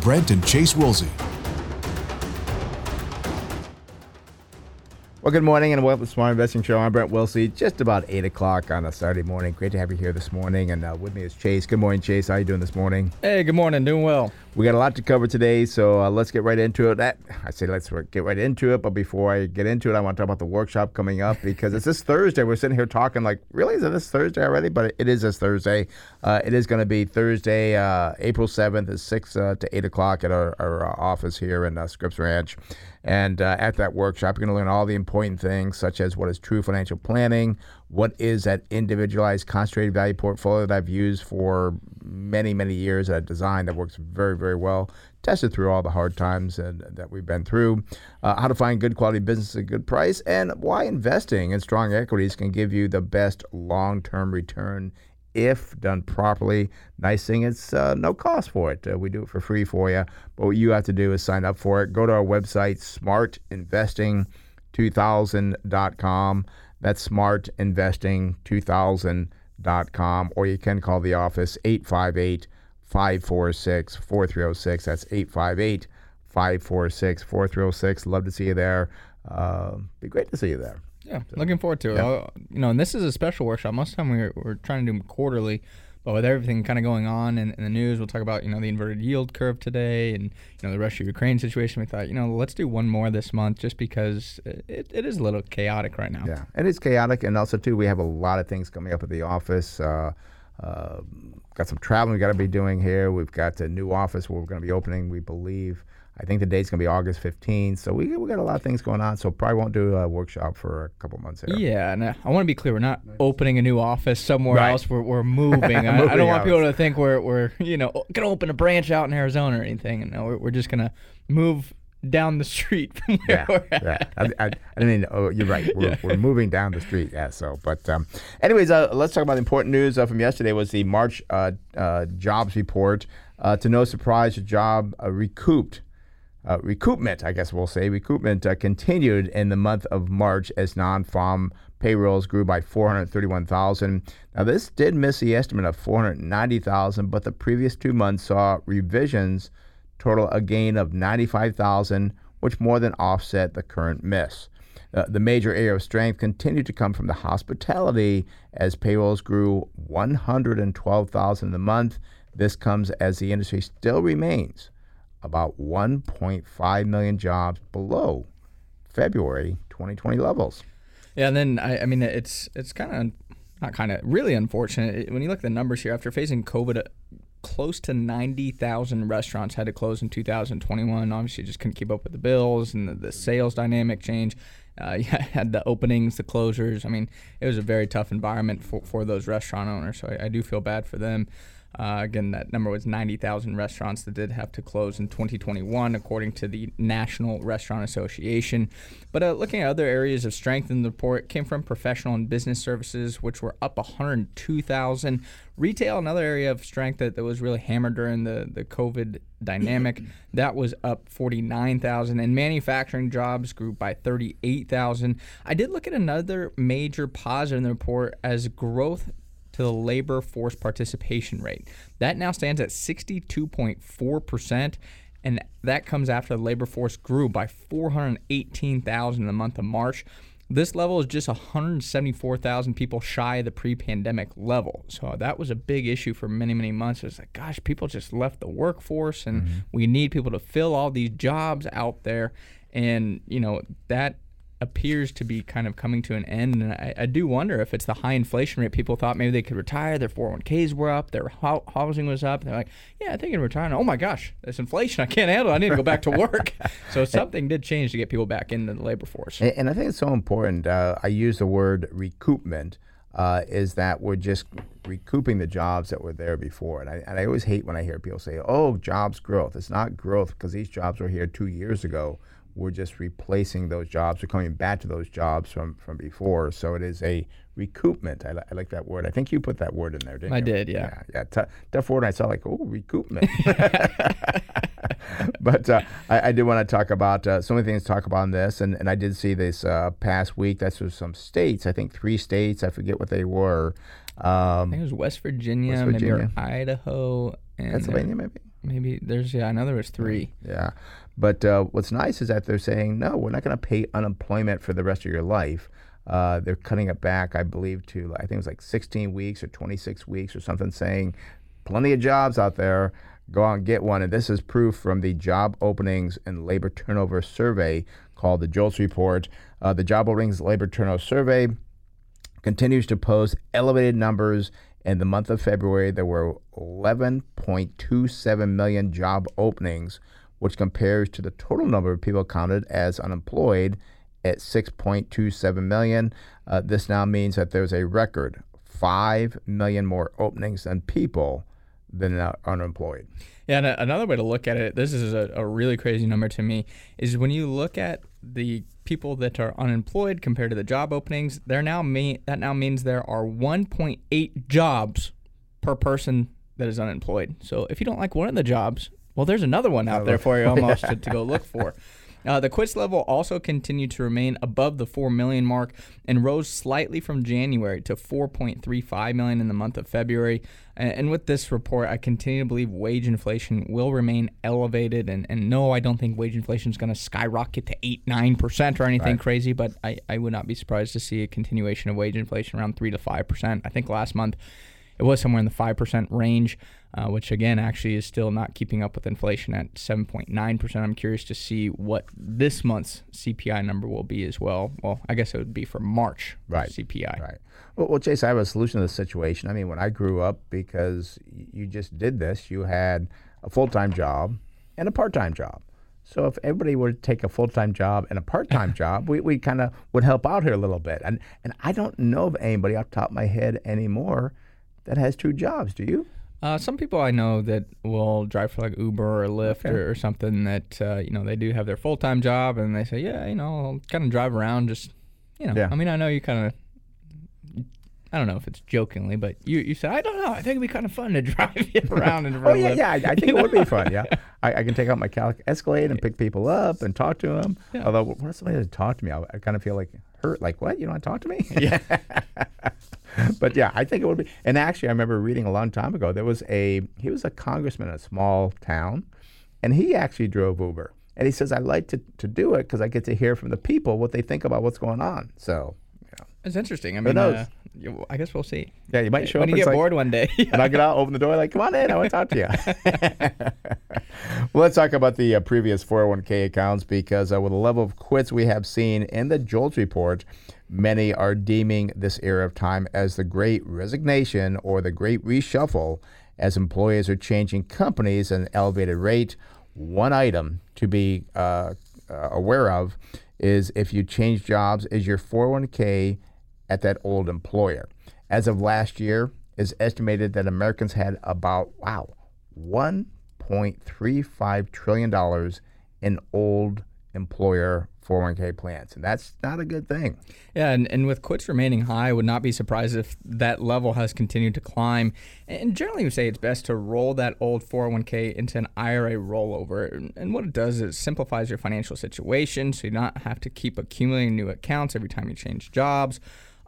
Brent and Chase Wilsey. Well, good morning and welcome to the Smart Investing Show. I'm Brent Wilsey. Just about 8 o'clock on a Saturday morning. Great to have you here this morning. And uh, with me is Chase. Good morning, Chase. How are you doing this morning? Hey, good morning. Doing well. We got a lot to cover today, so uh, let's get right into it. That I say let's get right into it, but before I get into it, I want to talk about the workshop coming up because it's this Thursday. We're sitting here talking like, really, is it this Thursday already? But it is this Thursday. Uh, it is going to be Thursday, uh, April 7th, at 6 uh, to 8 o'clock at our, our uh, office here in Scripps Ranch. And uh, at that workshop, you're going to learn all the important things, such as what is true financial planning, what is that individualized concentrated value portfolio that I've used for many, many years, a design that works very, very well, tested through all the hard times and, that we've been through, uh, how to find good quality business at a good price, and why investing in strong equities can give you the best long term return if done properly. Nice thing, it's uh, no cost for it. Uh, we do it for free for you. But what you have to do is sign up for it. Go to our website, smartinvesting2000.com. That's smartinvesting2000.com. Or you can call the office 858 546 4306. That's 858 546 4306. Love to see you there. Uh, be great to see you there. Yeah, looking forward to it. Yeah. you know, and this is a special workshop. Most of the time we're, we're trying to do them quarterly, but with everything kind of going on in, in, the news, we'll talk about you know the inverted yield curve today and you know the Russia Ukraine situation. We thought you know let's do one more this month just because it, it is a little chaotic right now. Yeah, it is chaotic, and also too we have a lot of things coming up at the office. Uh, uh, got some traveling we got to be doing here. We've got a new office where we're going to be opening, we believe. I think the date's going to be August 15th. So we, we got a lot of things going on. So probably won't do a workshop for a couple months here. Yeah. And uh, I want to be clear. We're not opening a new office somewhere right. else. We're, we're moving. moving I, I, don't want people to think we're, we're you know, going to open a branch out in Arizona or anything. No, we're, we're just going to move down the street from where yeah, we're at. Yeah. I, I, I, mean, oh, you're right. We're, yeah. we're moving down the street. Yeah. So, but um, anyways, uh, let's talk about the important news uh, from yesterday was the March uh, uh jobs report. Uh, to no surprise, the job uh, recouped uh, recoupment, I guess we'll say, recoupment uh, continued in the month of March as non-farm payrolls grew by 431,000. Now this did miss the estimate of 490,000, but the previous two months saw revisions total a gain of 95,000, which more than offset the current miss. Uh, the major area of strength continued to come from the hospitality as payrolls grew 112,000 a month. This comes as the industry still remains about 1.5 million jobs below February 2020 levels. Yeah, and then I, I mean it's it's kind of not kind of really unfortunate when you look at the numbers here after facing COVID. Uh, close to 90,000 restaurants had to close in 2021. Obviously, just couldn't keep up with the bills and the, the sales dynamic change. Uh, you had the openings, the closures. I mean, it was a very tough environment for, for those restaurant owners. So I, I do feel bad for them. Uh, again, that number was 90,000 restaurants that did have to close in 2021, according to the National Restaurant Association. But uh, looking at other areas of strength in the report, came from professional and business services, which were up 102,000. Retail, another area of strength that, that was really hammered during the, the COVID dynamic, that was up 49,000. And manufacturing jobs grew by 38,000. I did look at another major positive in the report as growth to the labor force participation rate. That now stands at 62.4%, and that comes after the labor force grew by 418,000 in the month of March. This level is just 174,000 people shy of the pre pandemic level. So that was a big issue for many, many months. It's like, gosh, people just left the workforce and mm-hmm. we need people to fill all these jobs out there. And, you know, that appears to be kind of coming to an end. And I, I, do wonder if it's the high inflation rate. People thought maybe they could retire, their 401ks were up, their ho- housing was up. They're like, yeah, I think in retire. Oh my gosh, this inflation, I can't handle it. I need to go back to work. so something did change to get people back into the labor force. And, and I think it's so important. Uh, I use the word recoupment. uh, is that we're just recouping the jobs that were there before. And I, and I always hate when I hear people say, oh, jobs growth. It's not growth because these jobs were here two years ago. We're just replacing those jobs. We're coming back to those jobs from, from before. So it is a recoupment. I, li- I like that word. I think you put that word in there, didn't I you? did, yeah. Yeah, yeah. T- tough word. I saw like, oh, recoupment. but uh, I, I did want to talk about uh, so many things to talk about in this, and, and I did see this uh, past week. That's with some states. I think three states. I forget what they were. I Um, think it was West Virginia, West maybe. Idaho, and Pennsylvania, maybe. maybe there's yeah, I know there was three. Yeah. But uh, what's nice is that they're saying, no, we're not going to pay unemployment for the rest of your life. Uh, they're cutting it back, I believe, to I think it was like 16 weeks or 26 weeks or something, saying plenty of jobs out there. Go out and get one. And this is proof from the job openings and labor turnover survey called the JOLTS report. Uh, the job openings labor turnover survey continues to post elevated numbers. In the month of February, there were 11.27 million job openings, which compares to the total number of people counted as unemployed at 6.27 million. Uh, this now means that there's a record 5 million more openings than people than are unemployed. Yeah, and another way to look at it, this is a, a really crazy number to me, is when you look at the people that are unemployed compared to the job openings, they're now me that now means there are 1.8 jobs per person that is unemployed. So if you don't like one of the jobs, well, there's another one out there for you almost to, to go look for. Uh, the quits level also continued to remain above the 4 million mark and rose slightly from January to 4.35 million in the month of February. And, and with this report, I continue to believe wage inflation will remain elevated. And, and no, I don't think wage inflation is going to skyrocket to 8 9% or anything crazy, but I, I would not be surprised to see a continuation of wage inflation around 3 to 5%. I think last month it was somewhere in the 5% range, uh, which again actually is still not keeping up with inflation at 7.9%. I'm curious to see what this month's CPI number will be as well. Well, I guess it would be for March Right. CPI. Right. Well, well, Chase, I have a solution to the situation. I mean, when I grew up, because you just did this, you had a full time job and a part time job. So if everybody were to take a full time job and a part time job, we, we kind of would help out here a little bit. And and I don't know of anybody off the top of my head anymore that has two jobs. Do you? Uh, some people I know that will drive for like Uber or Lyft or, or something that, uh, you know, they do have their full time job and they say, yeah, you know, I'll kind of drive around just, you know, Yeah. I mean, I know you kind of. I don't know if it's jokingly, but you, you said I don't know. I think it'd be kind of fun to drive you around in Oh yeah, yeah. I, I think it would be fun. Yeah, I, I can take out my Escalade and pick people up and talk to them. Yeah. Although, what if somebody doesn't talk to me? I, I kind of feel like hurt. Like, what? You don't want to talk to me? Yeah. but yeah, I think it would be. And actually, I remember reading a long time ago. There was a he was a congressman in a small town, and he actually drove Uber. And he says, "I like to, to do it because I get to hear from the people what they think about what's going on." So, It's interesting. I mean, uh, I guess we'll see. yeah you might show when up you get like- bored one day. and I get out, open the door, like, come on in, I want to talk to you. well, let's talk about the uh, previous 401k accounts because uh, with the level of quits we have seen in the JOLTS report, many are deeming this era of time as the great resignation or the great reshuffle as employees are changing companies at an elevated rate. One item to be uh, uh, aware of is if you change jobs, is your 401k at that old employer. As of last year, it's estimated that Americans had about wow, 1.35 trillion dollars in old employer 401k plans, and that's not a good thing. Yeah, and, and with quits remaining high, I would not be surprised if that level has continued to climb. And generally, we say it's best to roll that old 401k into an IRA rollover. And- And what it does is it simplifies your financial situation so you don't have to keep accumulating new accounts every time you change jobs.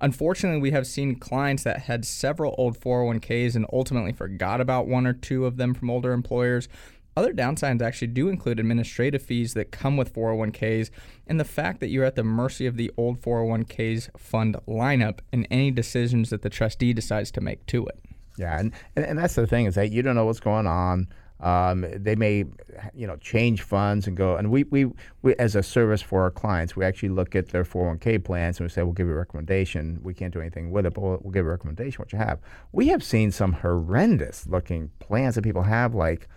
Unfortunately, we have seen clients that had several old 401ks and ultimately forgot about one or two of them from older employers. Other downsides actually do include administrative fees that come with 401ks and the fact that you're at the mercy of the old 401ks fund lineup and any decisions that the trustee decides to make to it. Yeah, and, and, that's the thing is that you don't know what's going on. Um, they may, you know, change funds and go. And we, we, we, as a service for our clients, we actually look at their 401k plans and we say, we'll give you a recommendation. We can't do anything with it, but we'll, we'll give you a recommendation what you have. We have seen some horrendous looking plans that people have, like,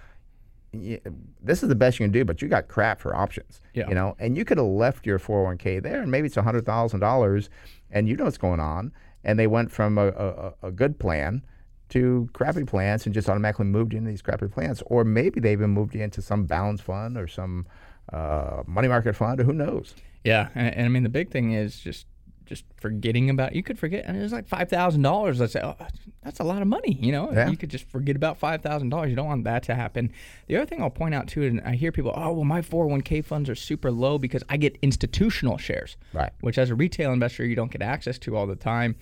this is the best you can do, but you got crap for options. Yeah. You know, and you could have left your 401k there, and maybe it's hundred thousand dollars, and you know what's going on, and they went from a, a, a good plan to crappy plants and just automatically moved into these crappy plants. Or maybe they even moved into some balance fund or some uh, money market fund, or who knows. Yeah, and, and, I mean the big thing is just just forgetting about. You could forget, and it's like five thousand dollars. Let's say oh, that's a lot of money. You know, yeah. you could just forget about five thousand dollars. You don't want that to happen. The other thing I'll point out too, and I hear people, oh well, my four hundred one k funds are super low because I get institutional shares, right? Which as a retail investor you don't get access to all the time.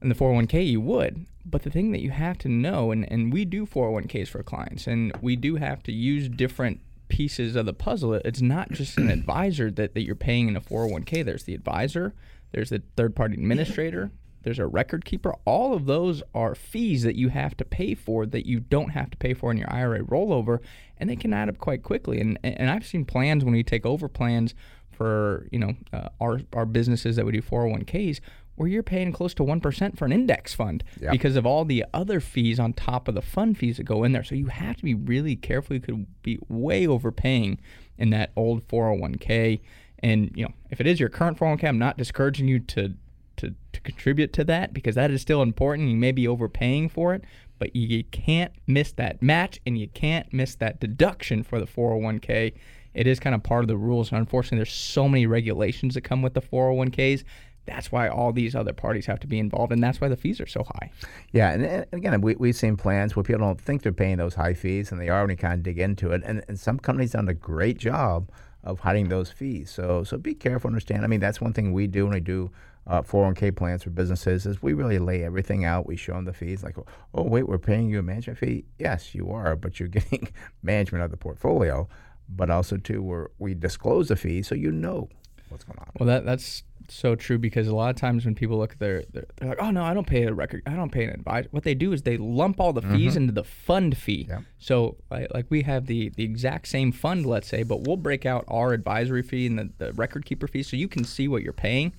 In the 401k, you would. But the thing that you have to know, and, and we do 401ks for clients, and we do have to use different pieces of the puzzle. It's not just an advisor that, that you're paying in a 401k. There's the advisor, there's the third party administrator, there's a record keeper. All of those are fees that you have to pay for that you don't have to pay for in your IRA rollover, and they can add up quite quickly. And and I've seen plans when we take over plans for you know uh, our our businesses that we do 401ks where you're paying close to 1% for an index fund yep. because of all the other fees on top of the fund fees that go in there. So you have to be really careful. You could be way overpaying in that old 401k. And, you know, if it is your current 401k, I'm not discouraging you to, to, to contribute to that because that is still important. You may be overpaying for it, but you can't miss that match and you can't miss that deduction for the 401k. It is kind of part of the rules. And unfortunately, there's so many regulations that come with the 401ks that's why all these other parties have to be involved, and that's why the fees are so high. Yeah, and, and again, we, we've seen plans where people don't think they're paying those high fees, and they are when you kind of dig into it. And, and some companies done a great job of hiding those fees. So so be careful, understand. I mean, that's one thing we do when we do uh, 401k plans for businesses is we really lay everything out. We show them the fees, like, oh wait, we're paying you a management fee. Yes, you are, but you're getting management of the portfolio. But also too, we we disclose the fee so you know what's going on. Well, that that's so true because a lot of times when people look at their, their they're like, oh no, I don't pay a record, I don't pay an advisor. What they do is they lump all the fees mm-hmm. into the fund fee. Yep. So like, like, we have the the exact same fund, let's say, but we'll break out our advisory fee and the, the record keeper fee so you can see what you're paying.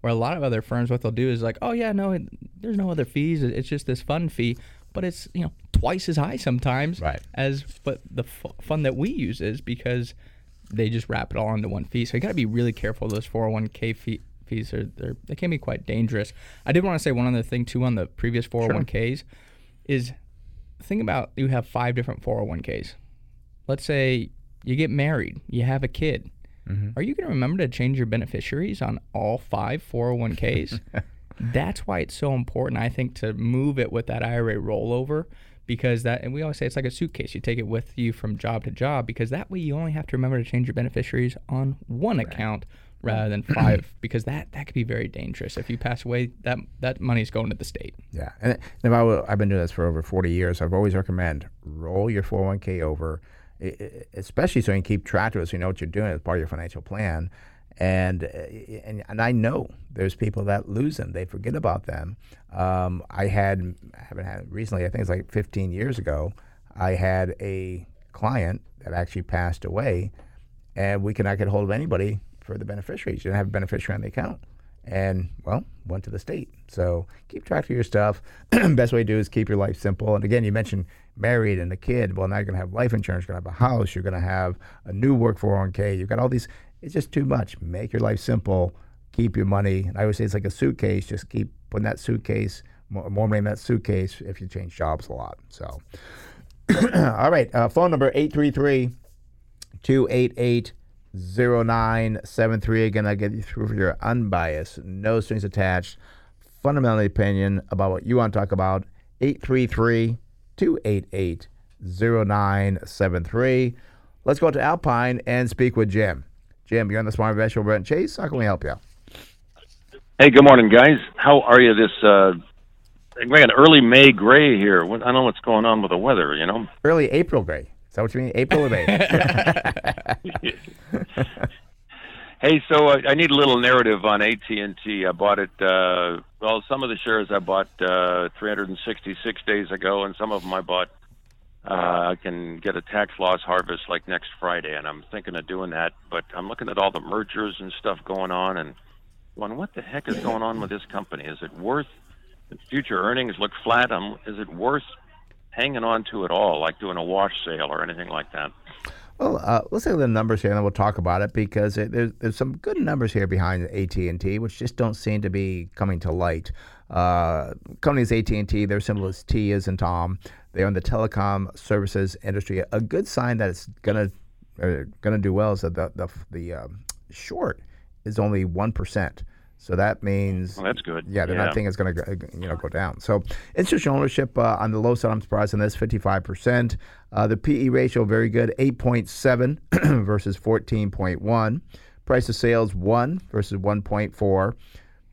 Where a lot of other firms, what they'll do is like, oh yeah, no, it, there's no other fees. It's just this fund fee, but it's you know twice as high sometimes right. as what the f- fund that we use is because they just wrap it all into one fee. So you got to be really careful those 401k fee, fees are they're, they can be quite dangerous. I did want to say one other thing too on the previous 401ks sure. is think about you have five different 401ks. Let's say you get married, you have a kid. Mm-hmm. Are you going to remember to change your beneficiaries on all five 401ks? That's why it's so important, I think, to move it with that IRA rollover because that, and we always say it's like a suitcase. You take it with you from job to job because that way you only have to remember to change your beneficiaries on one right. account rather than five because that that could be very dangerous. If you pass away, that that money's going to the state. Yeah, and if I, I've been doing this for over 40 years. I've always recommend roll your 401k over, especially so you can keep track of it, so you know what you're doing as part of your financial plan. And, and and I know there's people that lose them. They forget about them. Um, I had I haven't had recently. I think it's like 15 years ago. I had a client that actually passed away, and we could not get hold of anybody for the beneficiaries. You didn't have a beneficiary on the account. And, well, went to the state. So keep track of your stuff. Best way to do is keep your life simple. And again, you mentioned married and a kid. Well, now you're going to have life insurance, you're going to have a house, you're going to have a new work 401k. You've got all these. It's just too much. Make your life simple. Keep your money. And I always say it's like a suitcase. Just keep putting that suitcase, more, more money in that suitcase if you change jobs a lot. So, all right. Uh, phone number 833 288 0973. Again, I get you through for your unbiased, no strings attached, fundamental opinion about what you want to talk about. 833 288 0973. Let's go to Alpine and speak with Jim. Jim, you're on the Smart Investor Brent Chase. How can we help you? Hey, good morning, guys. How are you this uh, we got an early May gray here. I don't know what's going on with the weather, you know. Early April gray. Is that what you mean? April or May? hey, so uh, I need a little narrative on AT and T. I bought it. Uh, well, some of the shares I bought uh, 366 days ago, and some of them I bought. Uh, I can get a tax loss harvest like next Friday, and I'm thinking of doing that. But I'm looking at all the mergers and stuff going on, and going, what the heck is going on with this company? Is it worth? Future earnings look flat. Um, is it worth hanging on to it all, like doing a wash sale or anything like that. Well, uh, let's look at the numbers here, and then we'll talk about it because it, there's there's some good numbers here behind AT and T, which just don't seem to be coming to light. Uh, companies AT and T, their symbol is T is in Tom. They're in the telecom services industry. A good sign that it's gonna uh, gonna do well is that the the, the um, short is only one percent. So that means Well, that's good. Yeah, they're Yeah. not thinking it's going to you know go down. So institutional ownership uh, on the low side, I'm surprised on this, 55 percent. Uh, the PE ratio very good, 8.7 versus 14.1. Price to sales one versus 1.4.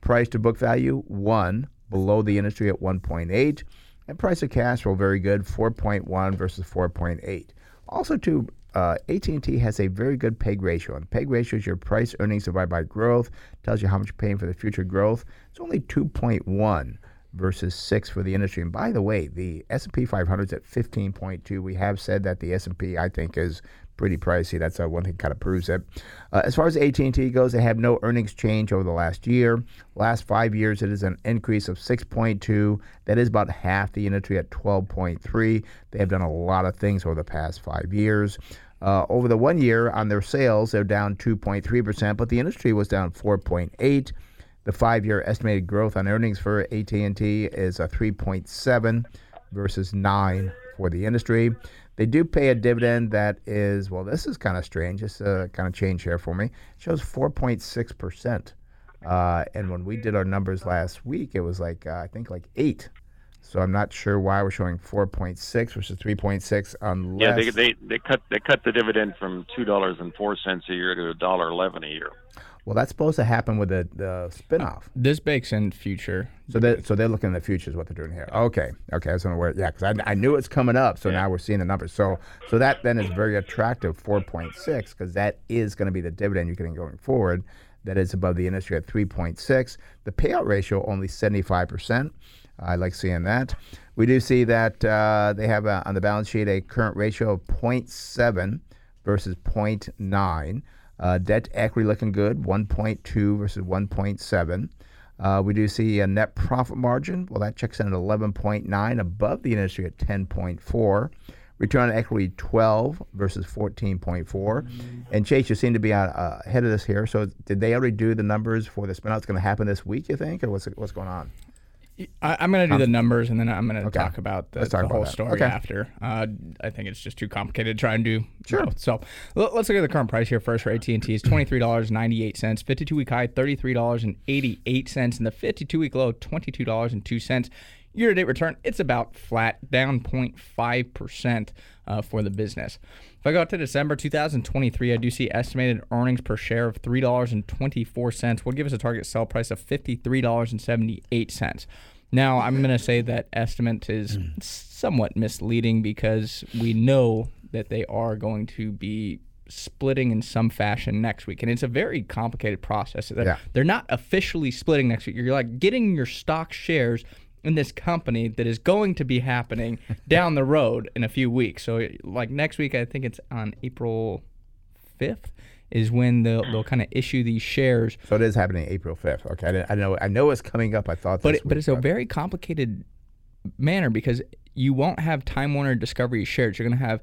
Price to book value one, below the industry at 1.8. And price of cash flow very good, 4.1 versus 4.8. Also, too, uh, AT&T has a very good PEG ratio, and PEG ratio is your price earnings divided by growth. Tells you how much you're paying for the future growth. It's only 2.1 versus six for the industry. And by the way, the S&P 500 is at 15.2. We have said that the S&P, I think, is pretty pricey. That's uh, one thing kind of proves it. Uh, as far as AT&T goes, they have no earnings change over the last year. Last five years, it is an increase of 6.2. That is about half the industry at 12.3. They have done a lot of things over the past five years. Uh, over the one year on their sales, they're down 2.3%, but the industry was down 4.8. The five-year estimated growth on earnings for AT&T is a 3.7 versus 9 for the industry. They do pay a dividend that is, well, this is kind of strange. This uh, kind of change here for me. It shows 4.6%. Uh, and when we did our numbers last week, it was like, uh, I think like 8. So I'm not sure why we're showing 4.6 versus 3.6 unless... Yeah, they, they they cut they cut the dividend from two dollars and four cents a year to a dollar eleven a year. Well, that's supposed to happen with the, the spinoff. This bakes in future. So they so they're looking in the future is what they're doing here. Okay, okay, I was where yeah, because I, I knew it's coming up, so now we're seeing the numbers. So so that then is very attractive, four point six, because that is going to be the dividend you're getting going forward. That is above the industry at three point six. The payout ratio only seventy five percent. I like seeing that. We do see that uh, they have a, on the balance sheet a current ratio of 0.7 versus 0.9. Uh, debt to equity looking good, 1.2 versus 1.7. Uh, we do see a net profit margin. Well, that checks in at 11.9, above the industry at 10.4. Return on equity 12 versus 14.4. And Chase, you seem to be uh, uh, ahead of this here. So, did they already do the numbers for the spinout? It's going to happen this week, you think, or what's what's going on? I, I'm going to do the numbers and then I'm going to Okay. talk about the, talk the about whole that. story Okay. after. Uh, I think it's just too complicated to try and do Sure. both. So l- let's look at the current price here first for AT&T. It's $23.98. 52-week high, $33.88. And the 52-week low, $22.02. Year-to-date return, it's about flat, down 0.5% uh, for the business. If I go out to December 2023, I do see estimated earnings per share of $3.24 would give us a target sell price of $53.78. Now, I'm going to say that estimate is hmm. somewhat misleading because we know that they are going to be splitting in some fashion next week. And it's a very complicated process. They're, Yeah. they're not officially splitting next week. You're like getting your stock shares in this company that is going to be happening down the road in a few weeks. So, like next week, I think it's on April 5th is when they'll, they'll kind of issue these shares So it is happening April 5th. Okay, I, didn't, I know I know it's coming up. I thought, but this it, but it's a very complicated manner because you won't have Time Warner Discovery shares. You're gonna have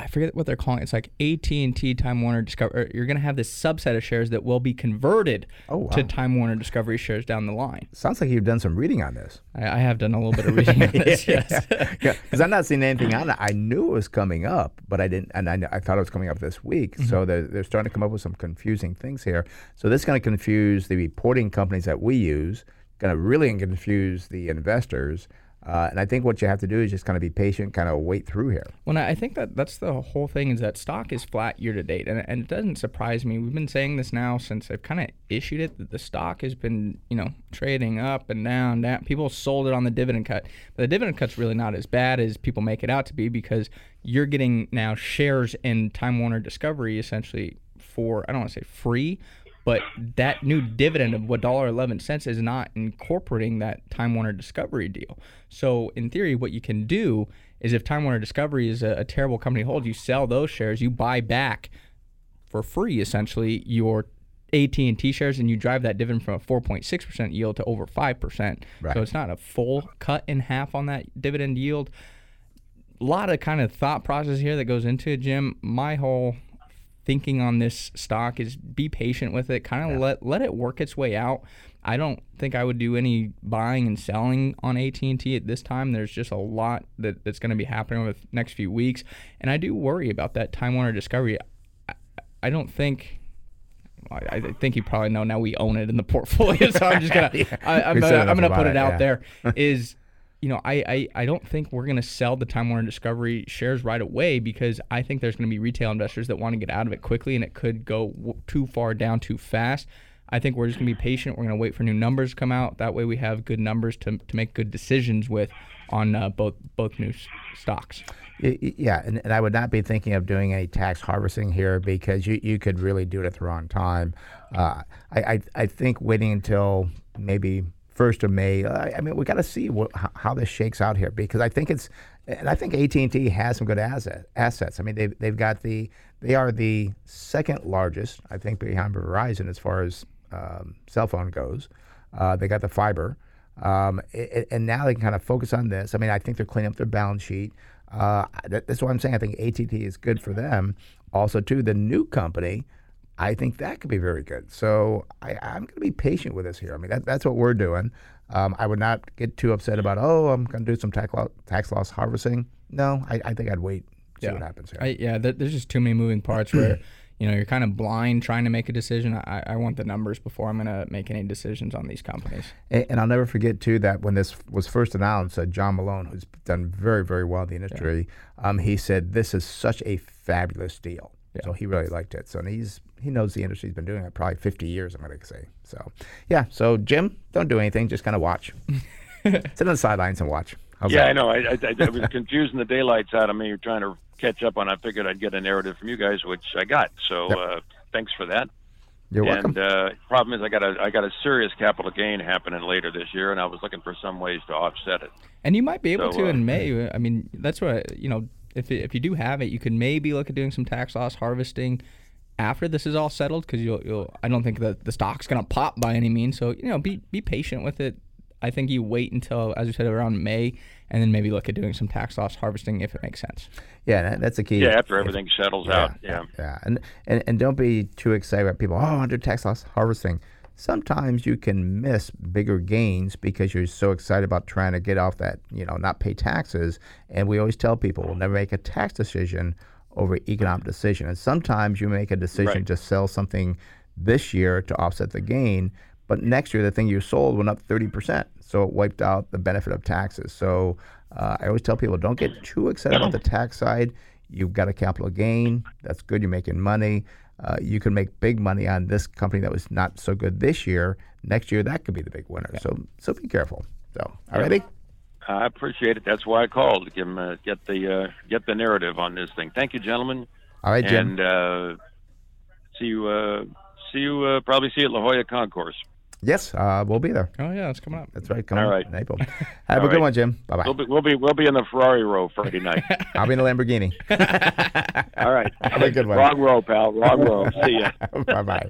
I forget what they're calling it. It's like AT and T Time Warner Discovery. You're gonna have this subset of shares that will be converted Oh, to. Time Warner Discovery shares down the line. sounds like you've done some reading on this. I, I have done a little bit of reading on this. Yes. because I'm not seeing anything on it. I knew it was coming up, but I didn't, and I, I thought it was coming up this week. Mm-hmm. So they're, they're starting to come up with some confusing things here. So this is going to confuse the reporting companies that we use. Going to really confuse the investors. Uh, and I think what you have to do is just kind of be patient, kind of wait through here. Well, I think that that's the whole thing is that stock is flat year to date, and, and it doesn't surprise me. We've been saying this now since I've kind of issued it that the stock has been, you know, trading up and down, down. People sold it on the dividend cut, but the dividend cut's really not as bad as people make it out to be because you're getting now shares in Time Warner Discovery essentially for I don't want to say free, but that new dividend of what dollar eleven cents is not incorporating that Time Warner Discovery deal. So in theory, what you can do is if Time Warner Discovery is a, a terrible company hold, you sell those shares, you buy back for free essentially your AT&T shares and you drive that dividend from a 4.6% yield to over 5%. Right. So it's not a full cut in half on that dividend yield. A lot of kind of thought process here that goes into it, Jim. My whole thinking on this stock is be patient with it. Kind of yeah. let let it work its way out. I don't think I would do any buying and selling on AT&T at this time. There's just a lot that, that's going to be happening over the next few weeks, and I do worry about that Time Warner Discovery. I, I don't think. I think you probably know now we own it in the portfolio, so I'm just gonna. I, am gonna, I'm gonna put it, it out yeah. there. Is you know, I, I, I don't think we're going to sell the Time Warner Discovery shares right away because I think there's going to be retail investors that want to get out of it quickly and it could go w- too far down too fast. I think we're just going to be patient. We're going to wait for new numbers to come out. That way we have good numbers to, to make good decisions with on uh, both both new s- stocks. Yeah, and, and I would not be thinking of doing any tax harvesting here because you, you could really do it at the wrong time. Uh, I, I, I think waiting until maybe first of May. Uh, I mean, we got to see what, how this shakes out here because I think it's, and I think AT and T has some good asset, assets. I mean, they've they've got the they are the second largest, I think, behind Verizon as far as um, cell phone goes. Uh, they got the fiber, um, it, and now they can kind of focus on this. I mean, I think they're cleaning up their balance sheet. Uh, that, that's what I'm saying. I think AT&T is good for them. Also, too, the new company I think that could be very good. So I, am going to be patient with this here. I mean, that, that's what we're doing. Um, I would not get too upset about, oh, I'm going to do some tax, lo- tax loss harvesting. No, I, I think I'd wait, see yeah. what happens here. I, yeah, there's just too many moving parts where, you know, you're kind of blind trying to make a decision. I, I want the numbers before I'm going to make any decisions on these companies. And, and, I'll never forget, too, that when this was first announced, uh, John Malone, who's done very, very well in the industry, yeah. um, he said, this is such a fabulous deal. Yeah. So he really liked it. So he's he knows the industry's been doing it probably 50 years. I'm going to say. So yeah. So Jim, don't do anything. Just kind of watch. Sit on the sidelines and watch. How's yeah, that? I know. I, I, I was confusing the daylights out of me. You're trying to catch up on. I figured I'd get a narrative from you guys, which I got. So yep. uh, thanks for that. You're and, welcome. And uh, problem is, I got a I got a serious capital gain happening later this year, and I was looking for some ways to offset it. And you might be able so, to uh, in May. I mean, that's what you know if if you do have it, you can maybe look at doing some tax loss harvesting after this is all settled because you'll you'll I don't think that the stock's gonna pop by any means. So you know, be be patient with it. I think you wait until, as you said, around May, and then maybe look at doing some tax loss harvesting if it makes sense. Yeah, that's the key. Yeah, after everything settles yeah, out. Yeah. Yeah, and, and and don't be too excited about people. Oh, under tax loss harvesting sometimes you can miss bigger gains because you're so excited about trying to get off that, you know, not pay taxes. And we always tell people we'll never make a tax decision over economic decision. And sometimes you make a decision right. to sell something this year to offset the gain, but next year the thing you sold went up 30%. So it wiped out the benefit of taxes. So uh, I always tell people don't get too excited about the tax side. You've got a capital gain. That's good. You're making money uh, you can make big money on this company that was not so good this year. Next year, that could be the big winner. Yeah. So, so be careful. So, all righty. I appreciate it. That's why I called to give him, uh, get the uh, get the narrative on this thing. Thank you, gentlemen. All right, Jim. And uh, see you. Uh, see you. Uh, probably see you at La Jolla Concourse. Yes, uh, we'll be there. Oh yeah, it's coming up. That's right. Coming All right. in April. Have All a good right. one, Jim. Bye bye. We'll be, we'll be we'll be in the Ferrari row Friday night. I'll be in the Lamborghini. All right. Have a good one. Wrong row, pal. Wrong row. See ya. bye bye.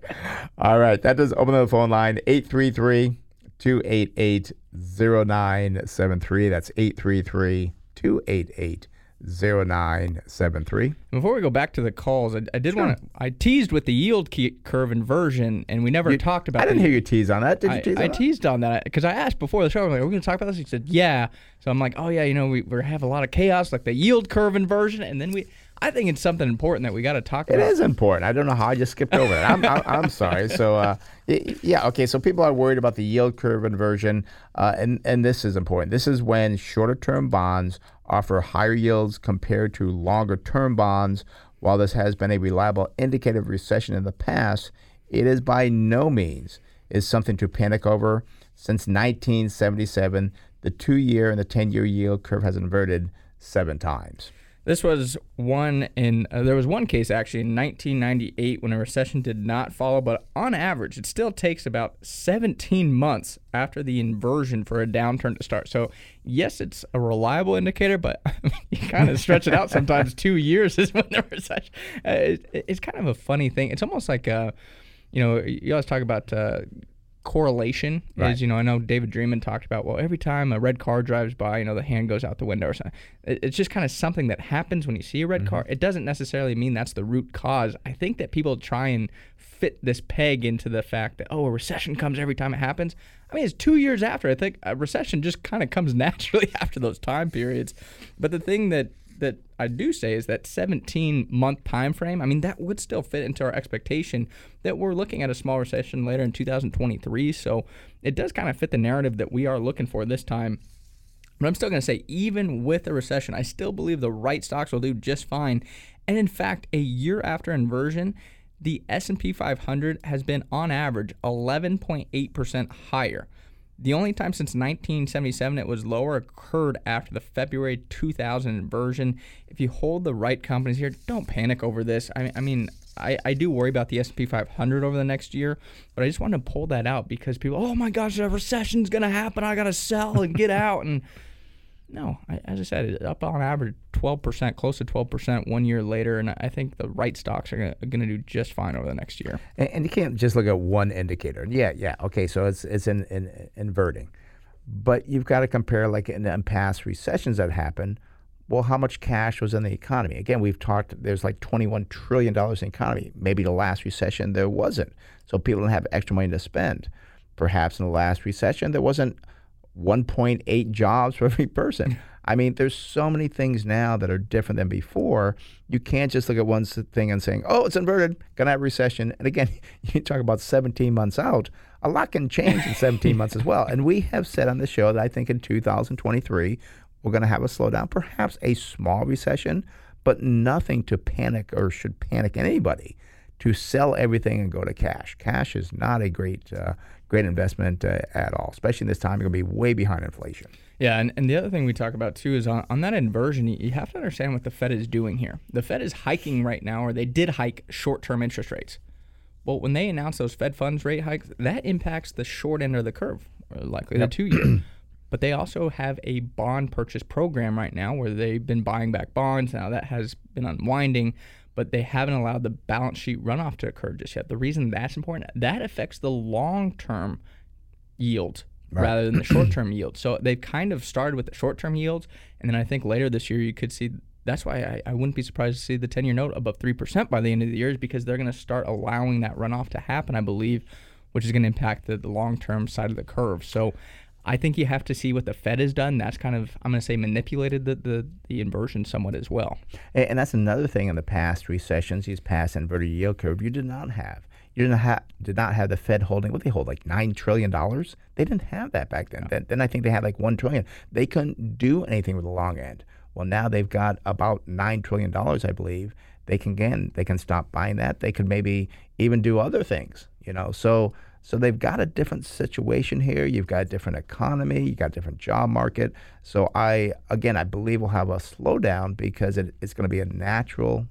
All right. That does open the phone line 833 288 0973. That's 833 288 0973. Before we go back to the calls, I, I did sure. want to. I teased with the yield curve inversion, and we never you, talked about. I didn't the, hear you tease on that. Did you tease? I, I that? teased on that because I asked before the show. I'm like, "Are we going to talk about this?" He said, "Yeah." So I'm like, "Oh yeah, you know, we, we have a lot of chaos, like the yield curve inversion," and then we. I think it's something important that we got to talk it about. It is important. I don't know how I just skipped over it. I'm, I'm, I'm, sorry. So, uh, yeah, okay. So people are worried about the yield curve inversion, uh, and and this is important. This is when shorter term bonds offer higher yields compared to longer term bonds. While this has been a reliable indicator of recession in the past, it is by no means is something to panic over. Since 1977, the two year and the 10 year yield curve has inverted seven times. This was one in uh, there was one case actually in 1998 when a recession did not follow, but on average, it still takes about 17 months after the inversion for a downturn to start. So yes, it's a reliable indicator, but you kind of stretch it out. Sometimes two years is when the recession. Uh, it, it's kind of a funny thing. It's almost like uh, you know, you always talk about. Uh, correlation Right. is, you know, I know David Dreman talked about, well, every time a red car drives by, you know, the hand goes out the window or something. It's just kind of something that happens when you see a red mm-hmm. car. It doesn't necessarily mean that's the root cause. I think that people try and fit this peg into the fact that, oh, a recession comes every time it happens. I mean, it's two years after. I think a recession just kind of comes naturally after those time periods. But the thing that that I do say is that 17 month time frame. I mean, that would still fit into our expectation that we're looking at a small recession later in 2023. So it does kind of fit the narrative that we are looking for this time. But I'm still going to say, even with a recession, I still believe the right stocks will do just fine. And in fact, a year after inversion, the S&P 500 has been on average 11.8% higher. The only time since 1977 it was lower occurred after the February 2000 inversion. If you hold the right companies here, don't panic over this. I, I mean, I, I do worry about the S&P 500 over the next year, but I just want to pull that out because people, oh my gosh, a recession's gonna happen. I gotta sell and get out. And no, I, as I said, up on average 12%, close to 12% one year later, and I think the right stocks are going to do just fine over the next year. And, and you can't just look at one indicator. Yeah, yeah, okay, so it's it's in, in, inverting, but you've got to compare like in, in past recessions that happened. Well, how much cash was in the economy? Again, we've talked. There's like 21 trillion dollars in the economy. Maybe the last recession there wasn't, so people didn't have extra money to spend. Perhaps in the last recession there wasn't 1.8 jobs for every person. I mean, there's so many things now that are different than before. You can't just look at one thing and saying, "Oh, it's inverted, gonna have recession." And again, you talk about 17 months out. A lot can change in 17 months as well. And we have said on the show that I think in 2023 we're going to have a slowdown, perhaps a small recession, but nothing to panic or should panic anybody to sell everything and go to cash. Cash is not a great uh, great investment uh, at all, especially in this time. You're going to be way behind inflation. Yeah, and, and the other thing we talk about too is on, on that inversion, you, have to understand what the Fed is doing here. The Fed is hiking right now, or they did hike short term interest rates. Well, when they announce those Fed funds rate hikes, that impacts the short end of the curve, or likely the two year. but they also have a bond purchase program right now where they've been buying back bonds. Now that has been unwinding, but they haven't allowed the balance sheet runoff to occur just yet. The reason that's important, that affects the long term yield rather than the short term yield. So they've kind of started with the short term yields, and then I think later this year you could see. That's why I, I wouldn't be surprised to see the 10 year note above 3% by the end of the year, is because they're going to start allowing that runoff to happen, I believe, which is going to impact the, the long term side of the curve. So I think you have to see what the Fed has done. That's kind of, I'm going to say, manipulated the, the, the inversion somewhat as well. And, and that's another thing in the past recessions, these past inverted yield curve, you did not have. You didn't have, did not have the Fed holding what they hold like nine trillion dollars. They didn't have that back then. then. Then I think they had like one trillion. They couldn't do anything with the long end. Well, now they've got about nine trillion dollars, I believe. They can again, they can stop buying that. They could maybe even do other things. You know, so so they've got a different situation here. You've got a different economy. You've got a different job market. So I again, I believe we'll have a slowdown because it, it's going to be a natural,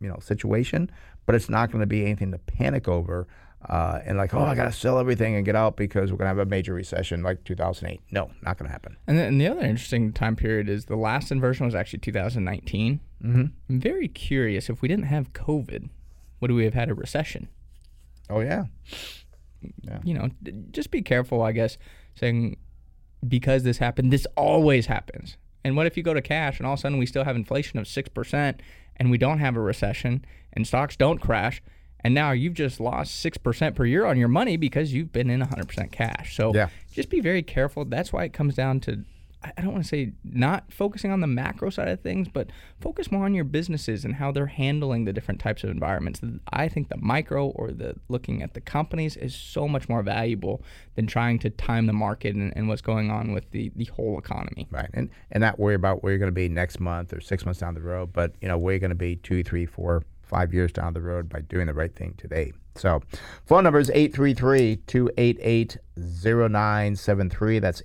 you know, situation, but it's not going to be anything to panic over. Uh, and like, oh, I got to sell everything and get out because we're going to have a major recession like 2008. No, not going to happen. And then the other interesting time period is the last inversion was actually 2019. Mm-hmm. I'm very curious if we didn't have COVID, would we have had a recession? Oh yeah. You know, just be careful, I guess, saying because this happened, this always happens. And what if you go to cash and all of a sudden we still have inflation of 6% and we don't have a recession and stocks don't crash? And now you've just lost 6% per year on your money because you've been in 100% cash. So Yeah. just be very careful. That's why it comes down to I don't want to say not focusing on the macro side of things, but focus more on your businesses and how they're handling the different types of environments. I think the micro or the looking at the companies is so much more valuable than trying to time the market and, and what's going on with the, the whole economy. Right, and and not worry about where you're going to be next month or six months down the road, but you know where you're going to be two, three, four, five years down the road by doing the right thing today. So, phone number is 833-288-0973. That's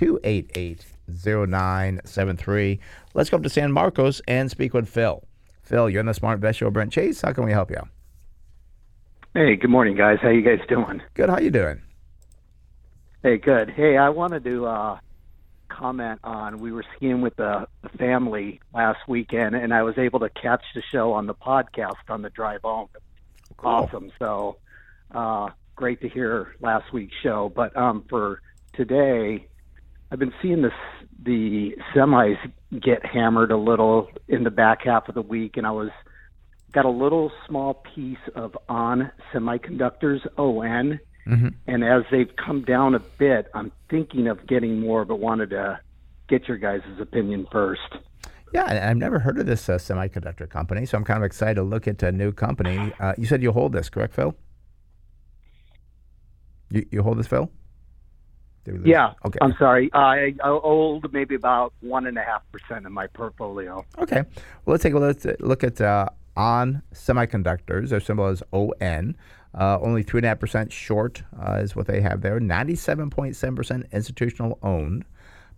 833-288-0973. Let's go up to San Marcos and speak with Phil. Phil, you're on the Smart Invest Show, Brent Chase. How can we help you? Hey, good morning, guys. How you guys doing? Good. How you doing? Hey, good. Hey, I wanted to uh, comment on we were skiing with the, the family last weekend, and I was able to catch the show on the podcast on the drive home. Awesome. So, uh, great to hear last week's show. But um, for today, I've been seeing this the semis get hammered a little in the back half of the week, and I was got a little small piece of on semiconductors ON, mm-hmm. and as they've come down a bit, I'm thinking of getting more, but wanted to get your guys' opinion first. Yeah, I've never heard of this uh, semiconductor company, so I'm kind of excited to look at a new company. Uh, you said you hold this, correct, Phil? You, you hold this, Phil? Yeah. Okay. I'm sorry. I, hold maybe about one and a half percent of my portfolio. Okay. Well, let's take a look, look at uh, on semiconductors. Their symbol is ON. Uh, only three and a half percent short uh, is what they have there. Ninety-seven point seven percent institutional owned.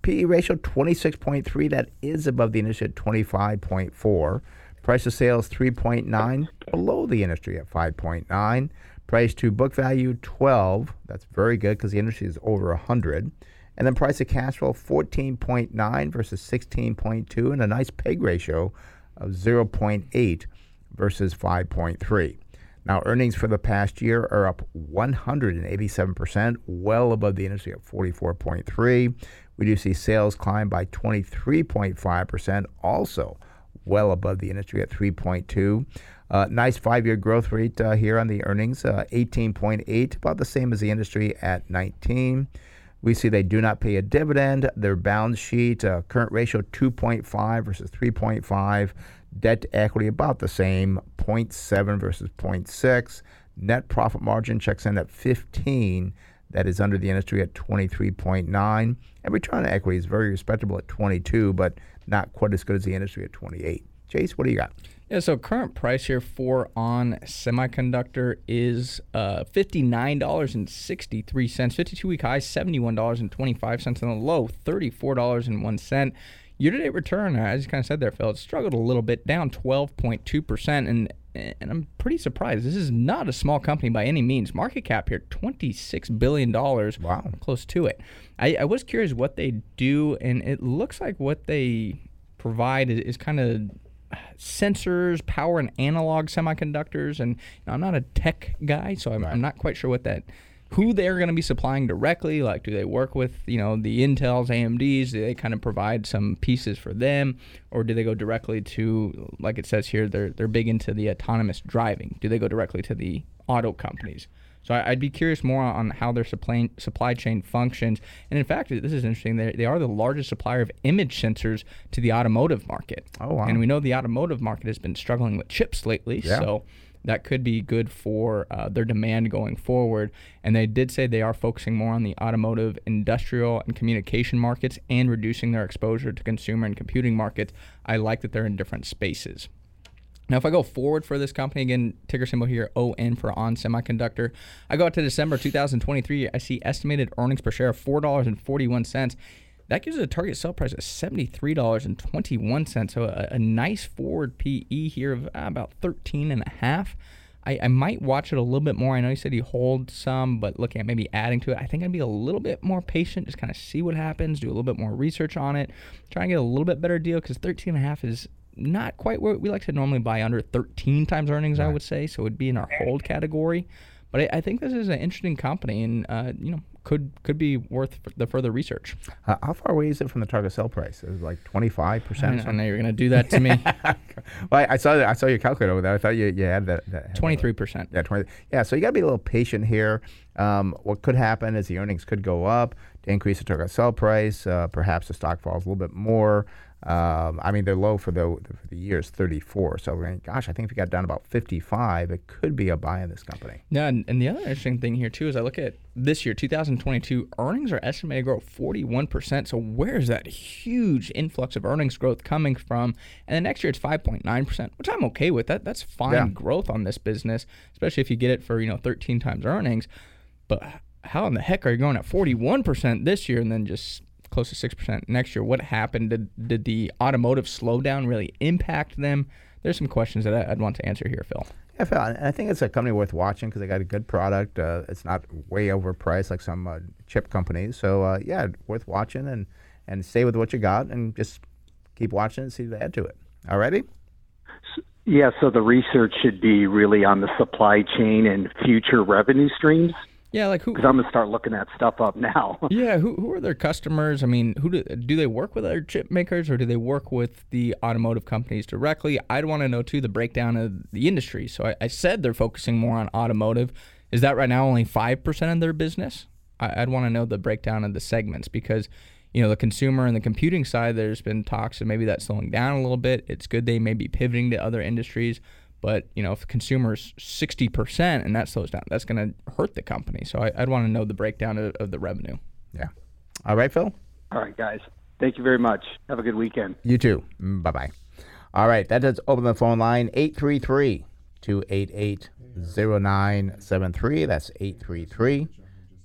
PE ratio 26.3. That is above the industry at 25.4. Price of sales 3.9, below the industry at 5.9. Price to book value 12. That's very good because the industry is over 100. And then price to cash flow 14.9 versus 16.2 and a nice PEG ratio of 0.8 versus 5.3. Now, earnings for the past year are up 187%, well above the industry at 44.3. We do see sales climb by 23.5%, also well above the industry at 3.2. Uh, nice five-year growth rate uh, here on the earnings, uh, 18.8, about the same as the industry at 19. We see they do not pay a dividend. Their balance sheet uh, current ratio 2.5 versus 3.5. Debt to equity about the same, 0.7 versus 0.6. Net profit margin checks in at 15. That is under the industry at 23.9. And return on equity is very respectable at 22, but not quite as good as the industry at 28. Chase, what do you got? Yeah, so current price here for on semiconductor is uh, $59.63. 52 week high, $71.25. And the low, $34.01. Year to date return, as you kind of said there, Phil, it struggled a little bit, down 12.2%. And and I'm pretty surprised. This is not a small company by any means. Market cap here, $26 billion. Wow. Close to it. I, I was curious what they do, and it looks like what they provide is, is kind of sensors, power and analog semiconductors. And you know, I'm not a tech guy, so I'm, right. I'm not quite sure what that who they're going to be supplying directly. Like, do they work with you know the Intels, AMDs? Do they kind of provide some pieces for them, or do they go directly to like it says here? They're they're big into the autonomous driving. Do they go directly to the auto companies? So I, would be curious more on how their supply, supply chain functions. And in fact, this is interesting. They, they are the largest supplier of image sensors to the automotive market. Oh, wow. And we know the automotive market has been struggling with chips lately. Yeah. So that could be good for uh, their demand going forward. And they did say they are focusing more on the automotive, industrial, and communication markets and reducing their exposure to consumer and computing markets. I like that they're in different spaces. Now, if I go forward for this company, again, ticker symbol here, ON for On Semiconductor, I go out to December 2023, I see estimated earnings per share of $4.41. That gives it a target sell price of $73.21. So a, a nice forward PE here of uh, about 13 and a half. I, I might watch it a little bit more. I know you said you hold some, but looking at maybe adding to it, I think I'd be a little bit more patient, just kind of see what happens, do a little bit more research on it, try and get a little bit better deal because 13 and a half is not quite where we like to normally buy under 13 times earnings, right. I would say. So it'd be in our hold category. But I, I think this is an interesting company, and uh, you know, could could be worth the further research. Uh, how far away is it from the target sell price? Is it like twenty five percent? I know you're going to do that to me. well, I, I, saw I saw your calculator over there. I thought you, you had that. Twenty three percent. Yeah, twenty. Yeah, so you got to be a little patient here. Um, what could happen is the earnings could go up to increase the target sell price. Uh, perhaps the stock falls a little bit more. Um, I mean, they're low for the for the year is 34. So, gosh, I think if we got down about 55, it could be a buy in this company. Yeah, and, and the other interesting thing here too is I look at this year, 2022, earnings are estimated to grow 41%. So, where is that huge influx of earnings growth coming from? And the next year it's 5.9%, which I'm okay with. That that's fine yeah. growth on this business, especially if you get it for you know 13 times earnings. But how in the heck are you going at 41% this year and then just close to six percent next year. What happened? Did did the automotive slowdown really impact them? There's some questions that I'd want to answer here, Phil. Yeah, Phil, I think it's a company worth watching because they got a good product. Uh, it's not way overpriced like some uh, chip companies. So uh, yeah, worth watching and and stay with what you got and just keep watching and see if they add to it. All righty. Yeah, so the research should be really on the supply chain and future revenue streams. Yeah, like who? Because I'm gonna start looking that stuff up now. yeah, who who are their customers? I mean, who do do they work with other chip makers or do they work with the automotive companies directly? I'd want to know too the breakdown of the industry. So I, I said they're focusing more on automotive. Is that right now only five percent of their business? I, I'd want to know the breakdown of the segments because you know the consumer and the computing side. There's been talks of maybe that's slowing down a little bit. It's good they may be pivoting to other industries. But you know, if consumers sixty percent and that slows down, that's going to hurt the company. So I, would want to know the breakdown of, of, the revenue. Yeah. All right, Phil. All right, guys. Thank you very much. Have a good weekend. You too. Bye bye. All right, that does open the phone line 833 288 0973. That's 833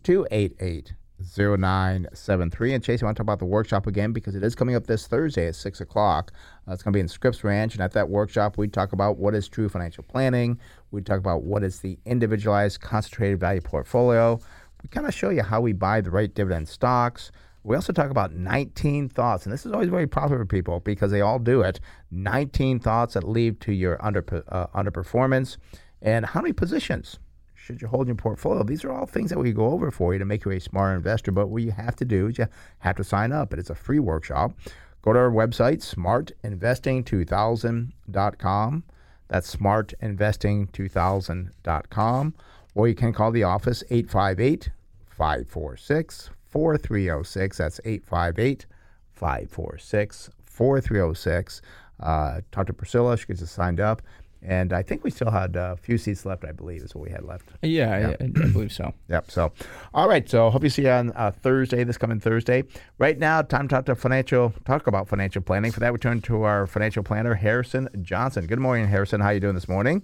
288 0973. And Chase, I want to talk about the workshop again because it is coming up this Thursday at 6 o'clock. Uh, it's going to be in Scripps Ranch. And at that workshop, we talk about what is true financial planning. We talk about what is the individualized concentrated value portfolio. We kind of show you how we buy the right dividend stocks. We also talk about 19 thoughts, and this is always very popular for people because they all do it. 19 thoughts that lead to your under, uh, underperformance, and how many positions should you hold in your portfolio? These are all things that we go over for you to make you a smarter investor. But what you have to do is you have to sign up. But it's a free workshop. Go to our website, smartinvesting2000.com. That's smartinvesting2000.com. Or you can call the office 858 546 4306. That's 858 546 4306. Uh, talk to Priscilla. She gets us signed up. And I think we still had a few seats left, I believe, is what we had left. Yeah, yeah. I, I, believe so. Yep. So, all right. So, hope you see you on uh, Thursday, this coming Thursday. Right now, time to talk to financial, talk about financial planning. For that, we turn to our financial planner, Harrison Johnson. Good morning, Harrison. How you doing this morning?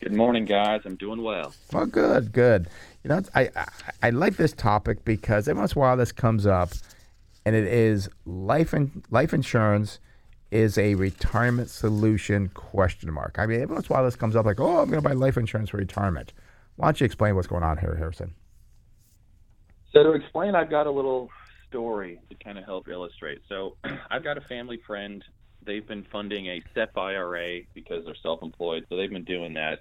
Good morning, guys. I'm doing well. Well, good, good. You know, I, I, I like this topic because every once in a while this comes up, and it is life and life insurance is a retirement solution question mark. I mean, every once in a while this comes up like, oh, I'm going to buy life insurance for retirement. Why don't you explain what's going on here, Harrison? So to explain, I've got a little story to kind of help illustrate. So I've got a family friend. They've been funding a SEP IRA because they're self-employed, so they've been doing that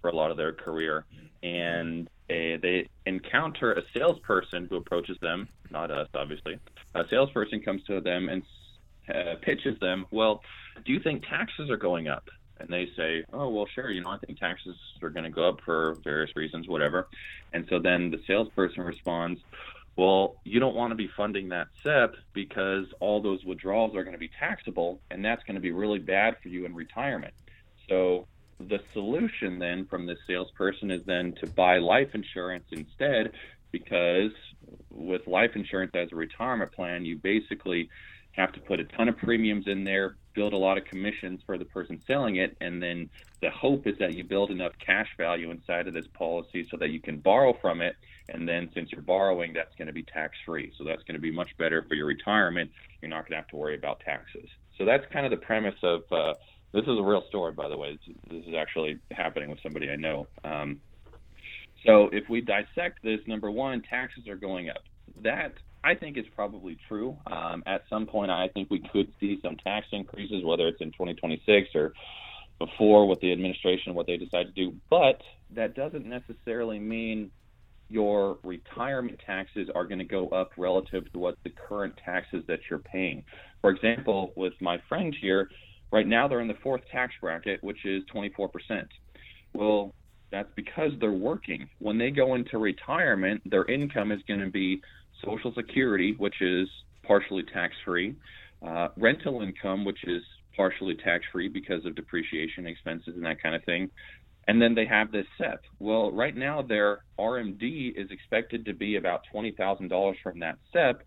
for a lot of their career. And they encounter a salesperson who approaches them, not us, obviously. A salesperson comes to them and uh, pitches them, well, do you think taxes are going up? And they say, oh, well, sure, you know, I think taxes are going to go up for various reasons, whatever. And so then the salesperson responds, well, you don't want to be funding that SEP because all those withdrawals are going to be taxable, and that's going to be really bad for you in retirement. So the solution then from this salesperson is then to buy life insurance instead, because with life insurance as a retirement plan, you basically have to put a ton of premiums in there, build a lot of commissions for the person selling it, and then the hope is that you build enough cash value inside of this policy so that you can borrow from it. And then since you're borrowing, that's going to be tax free. So that's going to be much better for your retirement. You're not going to have to worry about taxes. So that's kind of the premise of uh, this is a real story, by the way. This, is actually happening with somebody I know. Um, so if we dissect this, number one, taxes are going up. That I think is probably true. Um, at some point, I think we could see some tax increases, whether it's in 2026 or before with the administration, what they decide to do. But that doesn't necessarily mean your retirement taxes are going to go up relative to what the current taxes that you're paying. For example, with my friend here, right now they're in the fourth tax bracket, which is 24%. Well, that's because they're working. When they go into retirement, their income is going to be Social Security, which is partially tax free, uh, rental income, which is partially tax free because of depreciation expenses and that kind of thing. And then they have this SEP. Well, right now their RMD is expected to be about $20,000 from that SEP,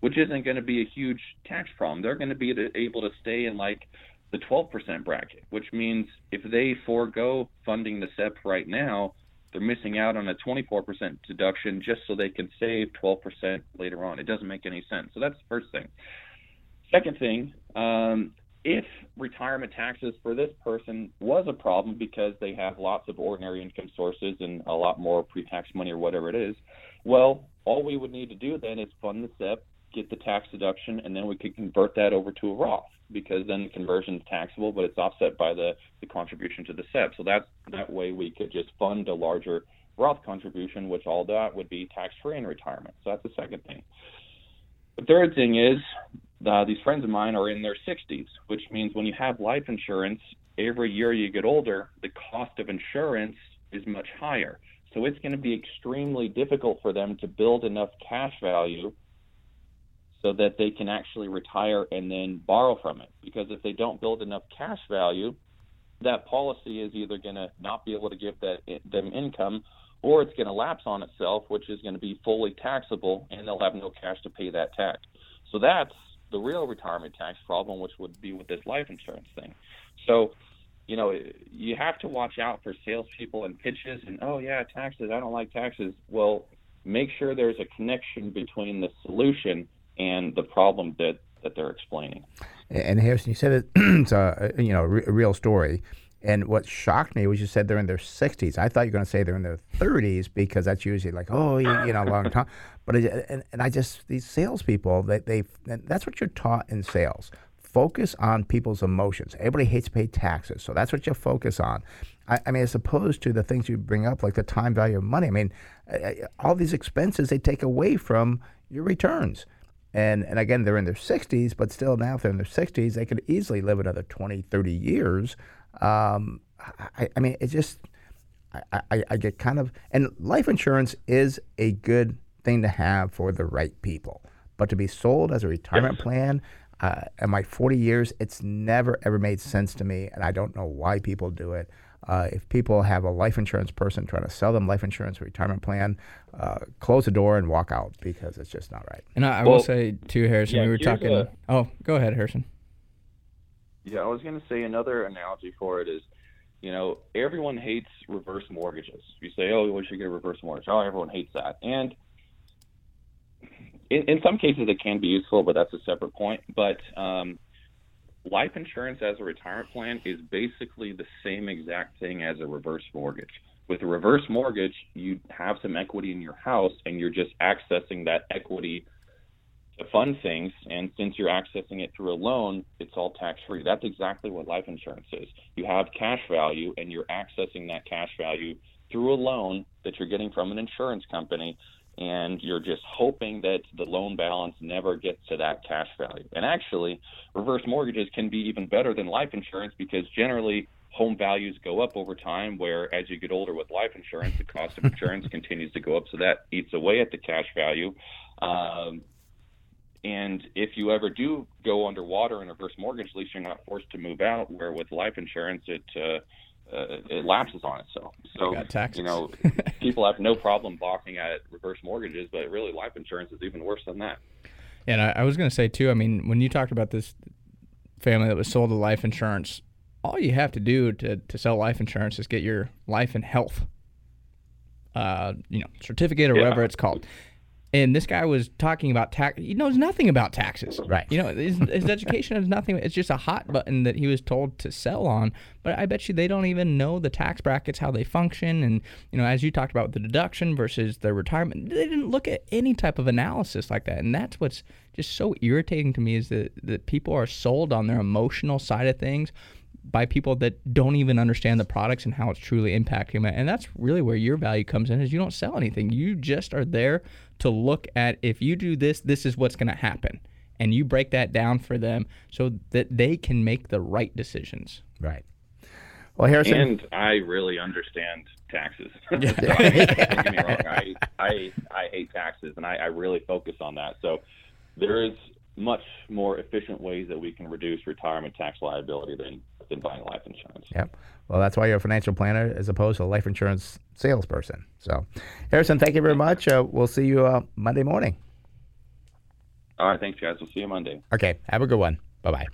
which isn't going to be a huge tax problem. They're going to be able to stay in like the 12% bracket, which means if they forego funding the SEP right now, they're missing out on a 24% deduction just so they can save 12% later on. It doesn't make any sense. So that's the first thing. Second thing, um, if retirement taxes for this person was a problem because they have lots of ordinary income sources and a lot more pre-tax money or whatever it is, well, all we would need to do then is fund the SEP, get the tax deduction, and then we could convert that over to a Roth because then the conversion is taxable, but it's offset by the, the contribution to the SEP. So that's that way we could just fund a larger Roth contribution, which all that would be tax free in retirement. So that's the second thing. The third thing is uh, these friends of mine are in their 60s, which means when you have life insurance, every year you get older, the cost of insurance is much higher. So it's going to be extremely difficult for them to build enough cash value so that they can actually retire and then borrow from it. Because if they don't build enough cash value, that policy is either going to not be able to give that them income or it's going to lapse on itself, which is going to be fully taxable, and they'll have no cash to pay that tax. So that's the real retirement tax problem, which would be with this life insurance thing. So, you know, you have to watch out for salespeople and pitches and, oh, yeah, taxes, I don't like taxes. Well, make sure there's a connection between the solution and the problem that, that they're explaining. And Harrison, you said it, it's a, you know, a real story. And what shocked me was you said they're in their 60s. I thought you were going to say they're in their 30s because that's usually like, oh, you, you know, a long time. But and, and I just these salespeople that they that's what you're taught in sales. Focus on people's emotions. Everybody hates to pay taxes, so that's what you focus on. I, I mean, as opposed to the things you bring up, like the time value of money. I mean, all these expenses they take away from your returns. And, and again, they're in their 60s, but still now, if they're in their 60s, they could easily live another 20, 30 years um, I, I, mean, it just, I, I, I, get kind of, and life insurance is a good thing to have for the right people. But to be sold as a retirement plan, uh, in my 40 years, it's never ever made sense to me, and I don't know why people do it. Uh, if people have a life insurance person trying to sell them life insurance retirement plan, uh, close the door and walk out because it's just not right. And I, I well, will say too, Harrison, yeah, we were talking. A, oh, go ahead, Harrison. Yeah, I was going to say another analogy for it is, you know, everyone hates reverse mortgages. You say, oh, we should get a reverse mortgage. Oh, everyone hates that. And in, in some cases, it can be useful, but that's a separate point. But um, life insurance as a retirement plan is basically the same exact thing as a reverse mortgage. With a reverse mortgage, you have some equity in your house, and you're just accessing that equity to fund things. And since you're accessing it through a loan, it's all tax free. That's exactly what life insurance is. You have cash value and you're accessing that cash value through a loan that you're getting from an insurance company. And you're just hoping that the loan balance never gets to that cash value. And actually, reverse mortgages can be even better than life insurance because generally home values go up over time where as you get older with life insurance the cost of insurance continues to go up so that eats away at the cash value um, and if you ever do go underwater in a reverse mortgage, at least you're not forced to move out. Where with life insurance, it uh, uh, it lapses on itself. So you know, people have no problem balking at reverse mortgages, but really life insurance is even worse than that. And I, I was going to say too. I mean, when you talked about this family that was sold a life insurance, all you have to do to to sell life insurance is get your life and health, uh, you know, certificate or yeah. whatever it's called and this guy was talking about tax. He knows nothing about taxes. Right. You know, his, his education is nothing. It's just a hot button that he was told to sell on. But I bet you they don't even know the tax brackets, how they function, and you know, as you talked about the deduction versus their retirement, they didn't look at any type of analysis like that. And that's what's just so irritating to me is that that people are sold on their emotional side of things by people that don't even understand the products and how it's truly impacting them. And that's really where your value comes in is you don't sell anything. You just are there to look at if you do this, this is what's going to happen. And you break that down for them so that they can make the right decisions. Right. Well, Harrison. And I really understand taxes. Don't get me wrong. I, I, I hate taxes and I, I really focus on that. So there is much more efficient ways that we can reduce retirement tax liability than than buying life insurance. Yep. Well, that's why you're a financial planner as opposed to a life insurance salesperson. So, Harrison, thank you very much. Uh, we'll see you uh, Monday morning. All right. Thanks, guys. We'll see you Monday. Okay. Have a good one. Bye bye.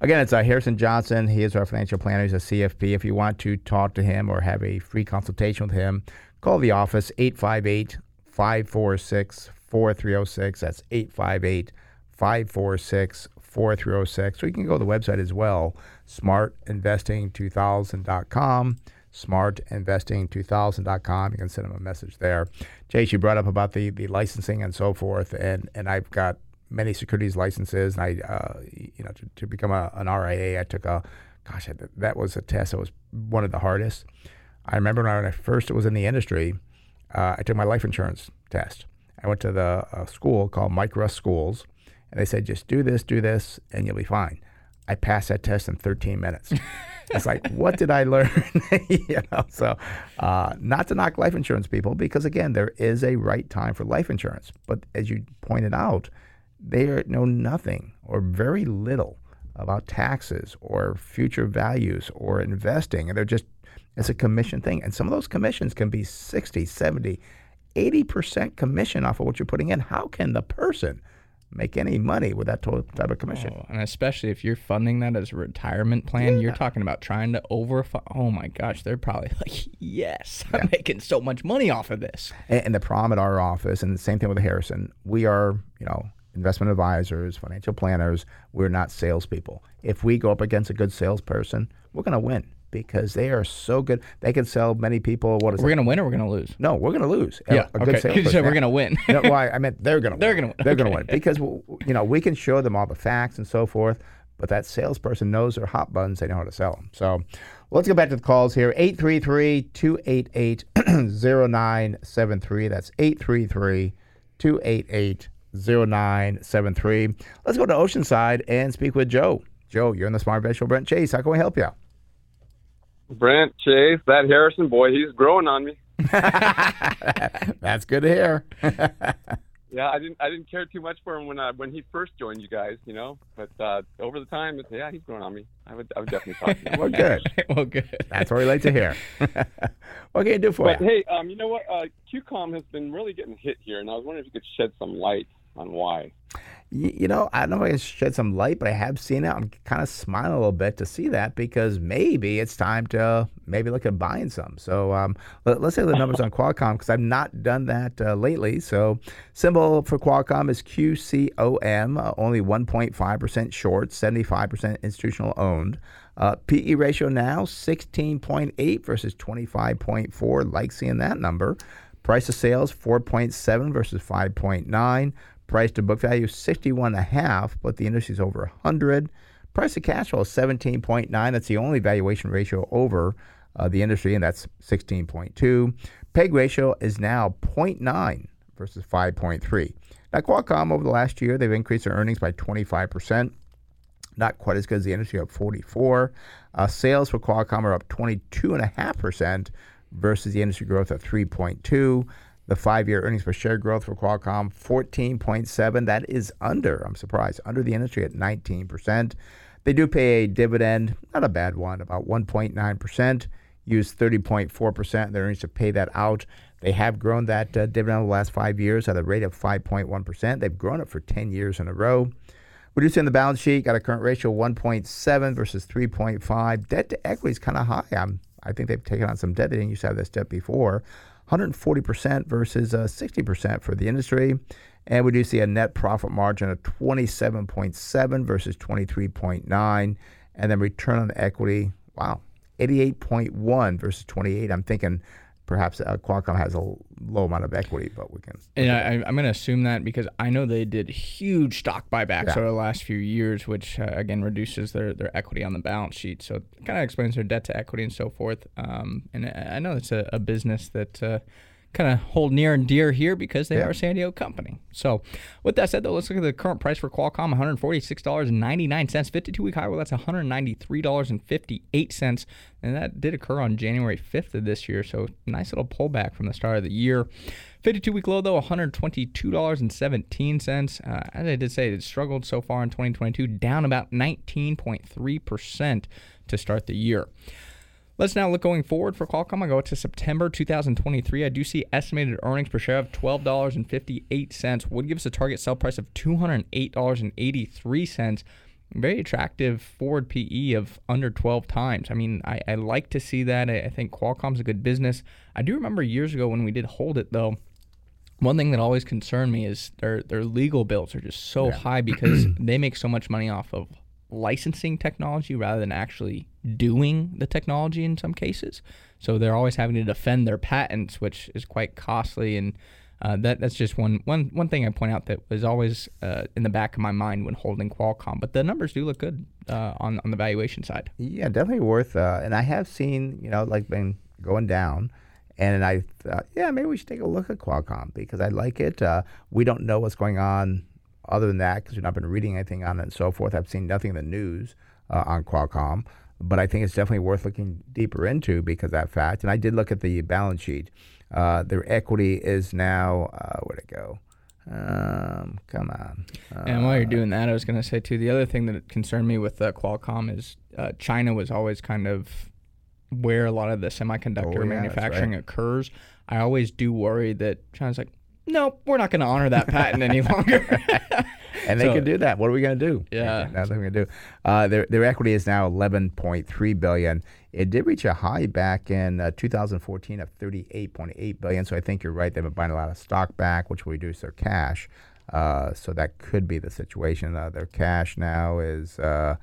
Again, it's uh, Harrison Johnson. He is our financial planner. He's a CFP. If you want to talk to him or have a free consultation with him, call the office 858 546 4306. That's 858 546 4306. Or you can go to the website as well, smartinvesting2000.com. Smartinvesting2000.com. You can send them a message there. Chase, you brought up about the, the licensing and so forth, and, and I've got many securities licenses, and I, uh, you know, to, to become a, an RIA, I took a, gosh, that was a test that was one of the hardest. I remember when I first was in the industry, uh, I took my life insurance test. I went to the uh, school called Mike Russ Schools, and they said, just do this, do this, and you'll be fine. I passed that test in 13 minutes. it's like, what did I learn? you know, so uh, not to knock life insurance people, because again, there is a right time for life insurance. But as you pointed out, they know nothing or very little about taxes or future values or investing. And they're just, it's a commission thing. And some of those commissions can be 60, 70, 80% commission off of what you're putting in. How can the person make any money with that type of commission? Oh, and especially if you're funding that as a retirement plan, yeah. you're talking about trying to over. Oh my gosh, they're probably like, yes, I'm making so much money off of this. And, and the problem at our office, and the same thing with Harrison, we are, you know, investment advisors, financial planners. We're not salespeople. If we go up against a good salesperson, we're going to win because they are so good. They can sell many people. What is we're going to win or we're going to lose? No, we're going to lose. Yeah, a, a okay. Good you said we're going to win. no, well, I, meant they're going to. They're going to win. They're okay. going to win because you know we can show them all the facts and so forth. But that salesperson knows their hot buttons. They know how to sell them. So let's go back to the calls here. 833-288-0973. That's 833 288 0973. Let's go to Oceanside and speak with Joe. Joe, you're in the Smart Show. Brent Chase, how can we help you? Brent Chase, that Harrison boy, he's growing on me. That's good to hear. yeah, I didn't I didn't care too much for him when I, when he first joined you guys, you know. But uh, over the time, it's, yeah, he's growing on me. I would I would definitely talk to him. well, good. well, good. That's what we like to hear. what can you do for but, you? Hey, um, you know what? Uh, QCOM has been really getting hit here, and I was wondering if you could shed some light on why. You, know, I don't know if I can shed some light, but I have seen it. I'm kind of smiling a little bit to see that because maybe it's time to maybe look at buying some. So um, let, us say the numbers on Qualcomm because I've not done that uh, lately. So symbol for Qualcomm is QCOM, uh, only 1.5% short, 75% institutional owned. Uh, PE ratio now 16.8 versus 25.4. Like seeing that number. Price of sales 4.7 versus 5.9. Price to book value is 61.5, but the industry is over 100. Price to cash flow is 17.9. That's the only valuation ratio over uh, the industry, and that's 16.2. PEG ratio is now 0.9 versus 5.3. Now, Qualcomm over the last year, they've increased their earnings by 25%. Not quite as good as the industry, up 44. Uh, sales for Qualcomm are up 22.5% versus the industry growth of 3.2. The five-year earnings per share growth for Qualcomm, 14.7. That is under, I'm surprised, under the industry at 19%. They do pay a dividend, not a bad one, about 1.9%. Use 30.4% of their earnings to pay that out. They have grown that uh, dividend over the last five years at a rate of 5.1%. They've grown it for 10 years in a row. Reducing the balance sheet, got a current ratio of 1.7 versus 3.5. Debt to equity is kind of high. I'm, I think they've taken on some debt. They didn't used to have this debt before. 140% versus uh, 60% for the industry. And we do see a net profit margin of 27.7 versus 23.9. And then return on equity, wow, 88.1 versus 28. I'm thinking perhaps uh, Qualcomm has a low amount of equity, but we can. And I, am going to assume that because I know they did huge stock buybacks yeah. over the last few years, which uh, again reduces their, their equity on the balance sheet. So it kind of explains their debt to equity and so forth. Um, and I know it's a, a business that. Uh, kind of hold near and dear here because they yeah. are a San Diego company. So, with that said, though, let's look at the current price for Qualcomm: $146.99, 52-week high. Well, that's $193.58, and that did occur on January 5th of this year. So, nice little pullback from the start of the year. 52 week low, though, $122.17. Uh, as I did say, it struggled so far in 2022, down about 19.3% to start the year. Let's now look going forward for Qualcomm. I go to September 2023. I do see estimated earnings per share of $12.58 would give us a target sell price of $208.83. Very attractive forward PE of under 12 times. I mean, I, I like to see that. I, I think Qualcomm's a good business. I do remember years ago when we did hold it, though, one thing that always concerned me is their their legal bills are just so yeah. high because they make so much money off of licensing technology rather than actually doing the technology in some cases. So they're always having to defend their patents, which is quite costly. And uh, that that's just one, one, one thing I point out that was always uh, in the back of my mind when holding Qualcomm. But the numbers do look good uh, on on the valuation side. Yeah, definitely worth. Uh, and I have seen you know like been going down. And I thought, yeah, maybe we should take a look at Qualcomm because I like it. Uh, we don't know what's going on other than that because we've not been reading anything on it and so forth. I've seen nothing in the news uh, on Qualcomm, but I think it's definitely worth looking deeper into because of that fact. And I did look at the balance sheet. Uh, their equity is now, uh, where'd it go? Um, come on. And while you're Uh, doing that, I was going to say too. The other thing that concerned me with uh, Qualcomm is uh, China was always kind of where a lot of the semiconductor Oh, yeah, manufacturing right. occurs. I always do worry that China's like, nope, we're not going to honor that patent any longer. and they So- can do that. What are we going to do? Yeah. nothing we can do. Uh, their their equity is now 11.3 billion. It did reach a high back in uh, 2014 of 38.8 billion. So I think you're right. They've been buying a lot of stock back, which will reduce their cash. Uh, so that could be the situation. Uh, their cash now is. Uh,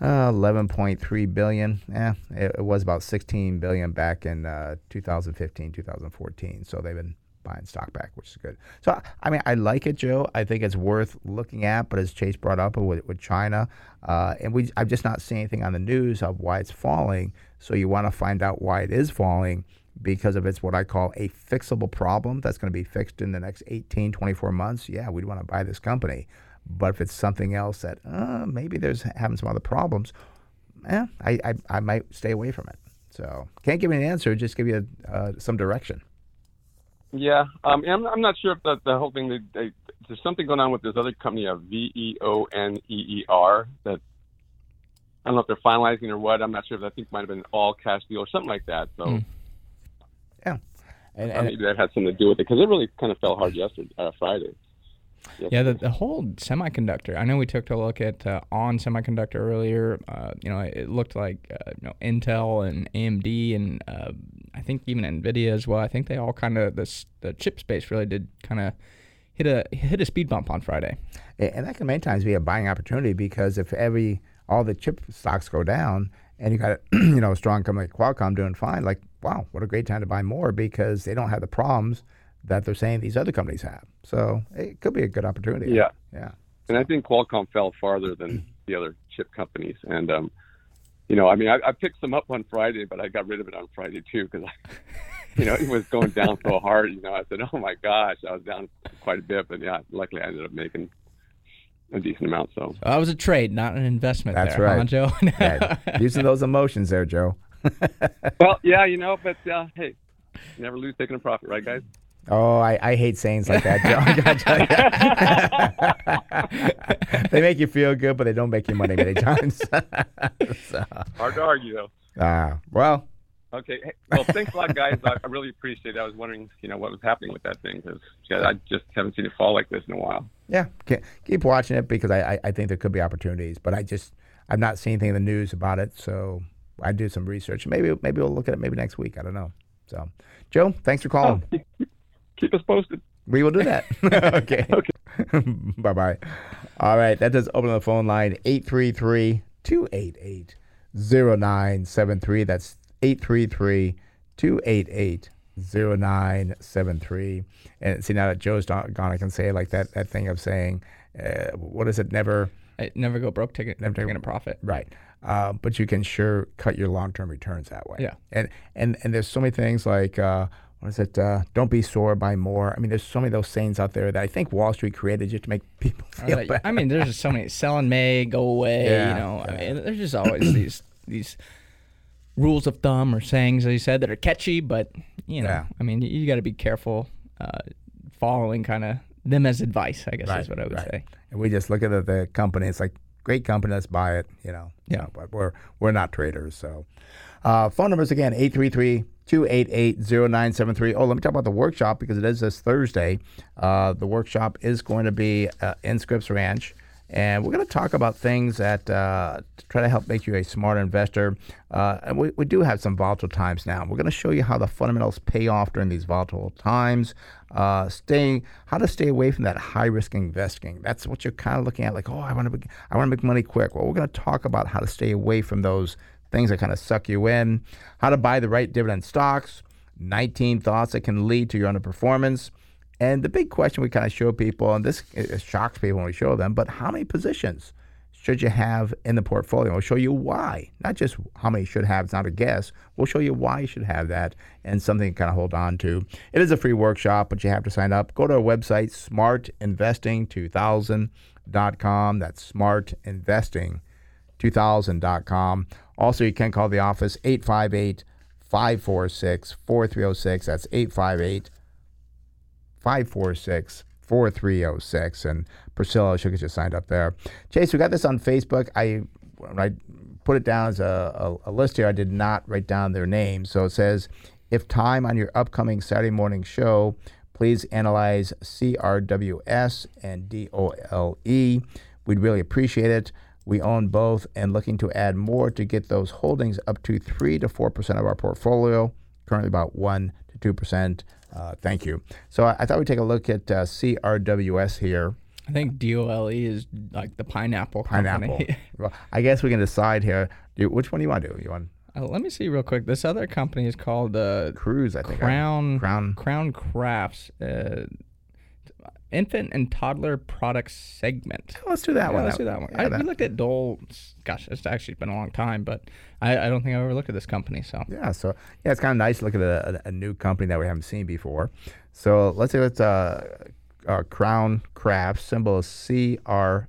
uh, 11.3 billion. Yeah, it, it was about 16 billion back in uh, 2015, 2014. So they've been buying stock back, which is good. So I mean, I like it, Joe. I think it's worth looking at. But as Chase brought up with, with China, uh, and we, I've just not seen anything on the news of why it's falling. So you want to find out why it is falling because if it's what I call a fixable problem that's going to be fixed in the next 18, 24 months, yeah, we'd want to buy this company. But if it's something else that uh, maybe there's having some other problems, eh, I, I, I might stay away from it. So can't give you an answer, just give you uh, some direction. Yeah, um, I'm, I'm not sure if the, the whole thing. They, they, there's something going on with this other company, uh, V E O N E E R. That I don't know if they're finalizing or what. I'm not sure if I think might have been an all cash deal or something like that. So Hmm. Yeah. And, and maybe that had something to do with it because it really kind of fell hard yesterday, uh, Friday. Yeah, the, the whole semiconductor. I know we took a look at uh, on semiconductor earlier. Uh, you know, it looked like uh, you know Intel and AMD and uh, I think even Nvidia as well. I think they all kind of the the chip space really did kind of hit a hit a speed bump on Friday. and that can many times be a buying opportunity because if every all the chip stocks go down and you got a, you know a strong company like Qualcomm doing fine, like wow, what a great time to buy more because they don't have the problems that they're saying these other companies have. So it could be a good opportunity. Yeah. Yeah. And I think Qualcomm fell farther than the other chip companies. And um, you know, I mean, I, I picked some up on Friday, but I got rid of it on Friday too because, you know, it was going down so hard. You know, I said, "Oh my gosh," I was down quite a bit, but yeah, luckily I ended up making a decent amount. So So that was a trade, not an investment. That's there, huh, right. Joe. Yeah, Using those emotions there, Joe. well, yeah, you know, but uh, hey, never lose taking a profit, right, guys? Oh, I, I hate sayings like that, Joe. I gotta tell you. they make you feel good, but they don't make you money many times. so, Hard to argue, though. uh, well, Okay. Hey, well, thanks a lot, guys. I, I really appreciate it. I was wondering, you know, what was happening with that thing because I just haven't seen it fall like this in a while. yeah, ke- keep watching it because I, I, I think there could be opportunities, but I just I've not seen anything in the news about it, so I do some research. Maybe maybe we'll look at it maybe next week. I don't know. So, Joe, thanks for calling. Keep us posted. We will do that. okay. Okay. bye bye. All right. That does open the phone line 833 288 0973. That's 833 288 0973. And see, now that Joe's not gone, I can say like that, that thing of saying, uh, what is it? Never. Hey, never go broke, taking never taking a profit. Right. Uh, but you can sure cut your long-term returns that way. Yeah. And and and there's so many things like uh, what is it? Uh, don't be sore, buy more. I mean, there's so many of those sayings out there that I think Wall Street created just to make people feel Like, bad. I mean, there's just so many sell in May, go away. Yeah, you know, I mean, there's just always these these rules of thumb or sayings, as you said, that are catchy, but you know, Yeah. I mean, you, you got to be careful uh, following kind of them as advice. I guess is what I would right. say. And we just look at the, the company. It's like great company. Let's buy it. You know. Yeah. You know, but we're we're not traders. So, uh, phone numbers again 833-288-0973. Oh, let me talk about the workshop because it is this Thursday. Uh, the workshop is going to be uh, in Scripps Ranch. And we're going to talk about things that uh, to try to help make you a smart investor. Uh, and we, we do have some volatile times now. We're going to show you how the fundamentals pay off during these volatile times. Uh, staying, how to stay away from that high risk investing. That's what you're kind of looking at. Like, oh, I want to, I want to make money quick. Well, we're going to talk about how to stay away from those things that kind of suck you in. How to buy the right dividend stocks. 19 thoughts that can lead to your underperformance. And the big question we kind of show people, and this shocks people when we show them, but how many positions should you have in the portfolio. We'll show you why, not just how many should have. It's not a guess. We'll show you why you should have that and something to kind of hold on to. It is a free workshop, but you have to sign up. Go to our website, smartinvesting2000.com. That's smartinvesting2000.com. Also, you can call the office 858 546 4306. That's 858 546 4306. And Priscilla, she'll get you signed up there. Chase, we got this on Facebook. I, I put it down as a, a, a list here. I did not write down their names. So it says, if time on your upcoming Saturday morning show, please analyze CRWS and DOLE. We'd really appreciate it. We own both and looking to add more to get those holdings up to 3 to 4% of our portfolio, currently about 1 to 2%. Uh, thank you. So I, I, thought we'd take a look at uh, CRWS here. I think DOLE is like the pineapple Pineapple. company. well, I guess we can decide here. Do, which one do you want to do? You want Uh, let me see real quick. This other company is called uh, Cruise, I think. Crown Crown. Crown Crafts. Uh, infant and toddler products segment. Let's do that Yeah, one. let's do that one. Yeah, I, that- we looked at Dole. Gosh, it's actually been a long time, but I, I don't think I've ever looked at this company. So Yeah, so yeah, it's kind of nice to look at a, a, a new company that we haven't seen before. So let's say it's uh, uh, Crown Crafts, symbol CRWS.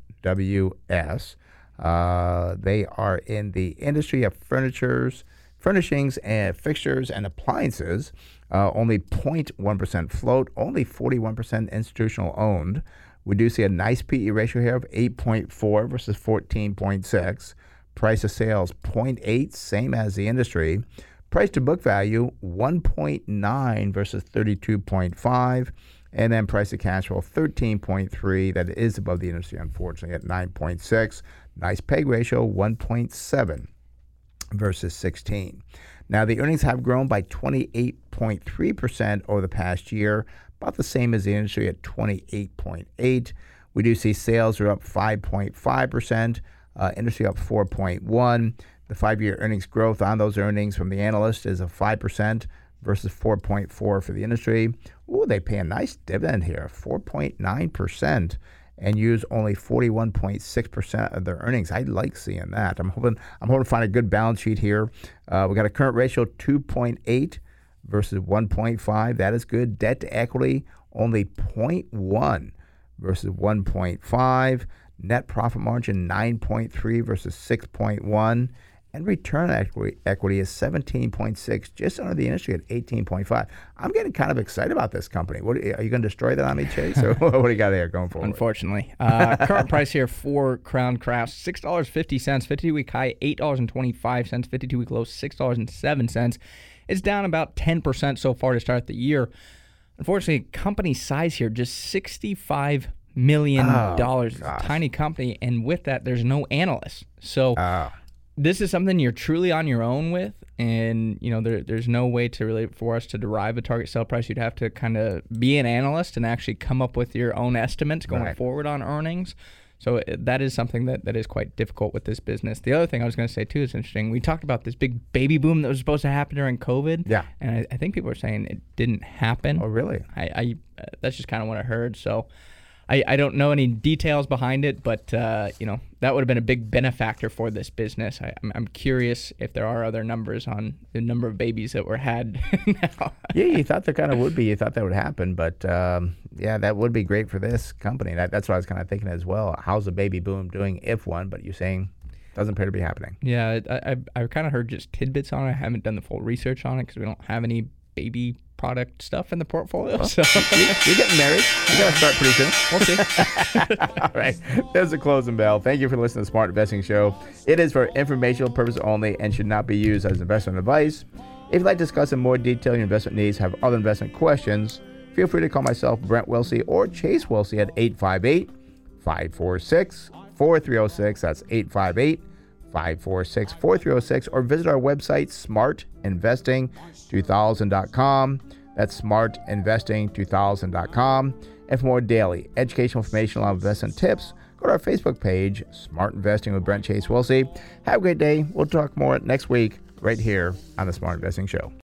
Uh, they are in the industry of furnitures, furnishings, and fixtures and appliances. Uh, only 0.1% float, only 41% institutional owned. We do see a nice PE ratio here of 8.4 versus 14.6. Price of sales 0.8, same as the industry. Price to book value 1.9 versus 32.5. And then price to cash flow 13.3. That is above the industry, unfortunately, at 9.6. Nice peg ratio 1.7 versus 16. Now, the earnings have grown by 28.3% over the past year, about the same as the industry at 28.8. We do see sales are up 5.5%, uh, industry up 4.1. The five-year earnings growth on those earnings from the analyst is a 5% versus 4.4 for the industry. Ooh, they pay a nice dividend here, 4.9% and use only 41.6% of their earnings. I like seeing that. I'm hoping I'm hoping to find a good balance sheet here. Uh, we got a current ratio 2.8 versus 1.5. That is good. Debt to equity only 0.1 versus 1.5. Net profit margin 9.3 versus 6.1. And return equity, equity is 17.6, just under the industry at 18.5. I'm getting kind of excited about this company. What are you going to destroy that on me, Chase? Or what do you got there going forward? Unfortunately, uh, current price here for Crown Crafts six dollars fifty cents. Fifty week high eight dollars and twenty five cents. Fifty two week low six dollars and seven cents. It's down about ten percent so far to start the year. Unfortunately, company size here just sixty five million dollars. gosh. Tiny company, and with that, there's no analysts. So Ah. This is something you're truly on your own with and you know there, there's no way to really for us to derive a target sell price you'd have to kind of be an analyst and actually come up with your own estimates going Right. forward on earnings so that is something that, that is quite difficult with this business the other thing i was going to say too is interesting we talked about this big baby boom that was supposed to happen during covid Yeah. and i, I think people are saying it didn't happen Oh, really? I, I uh, that's just kind of what I heard. So I, I don't know any details behind it, but uh, you know that would have been a big benefactor for this business. I, I'm, I'm curious if there are other numbers on the number of babies that were had now. Yeah, you thought there kind of would be. You thought that would happen, but um, yeah, that would be great for this company. That, that's what I was kind of thinking as well. How's the baby boom doing, if one? But you're saying doesn't appear to be happening. Yeah, I, I, I kind of heard just tidbits on it. I haven't done the full research on it because we don't have any baby product stuff in the portfolio. So You- You're getting married. You got to start pretty soon. we'll see. All right, there's a closing bell. Thank you for listening to the Smart Investing Show. It is for informational purpose only and should not be used as investment advice. If you'd like to discuss in more detail your investment needs, have other investment questions, feel free to call myself, Brent Wilsey, or Chase Wilsey at 858 546 4306. That's 858 546 4306. Or visit our website, smartinvesting2000.com. That's smartinvesting2000.com. And for more daily educational information on investment tips, go to our Facebook page, Smart Investing with Brent Chase Wilsey. Have a great day. We'll talk more next week right here on the Smart Investing Show.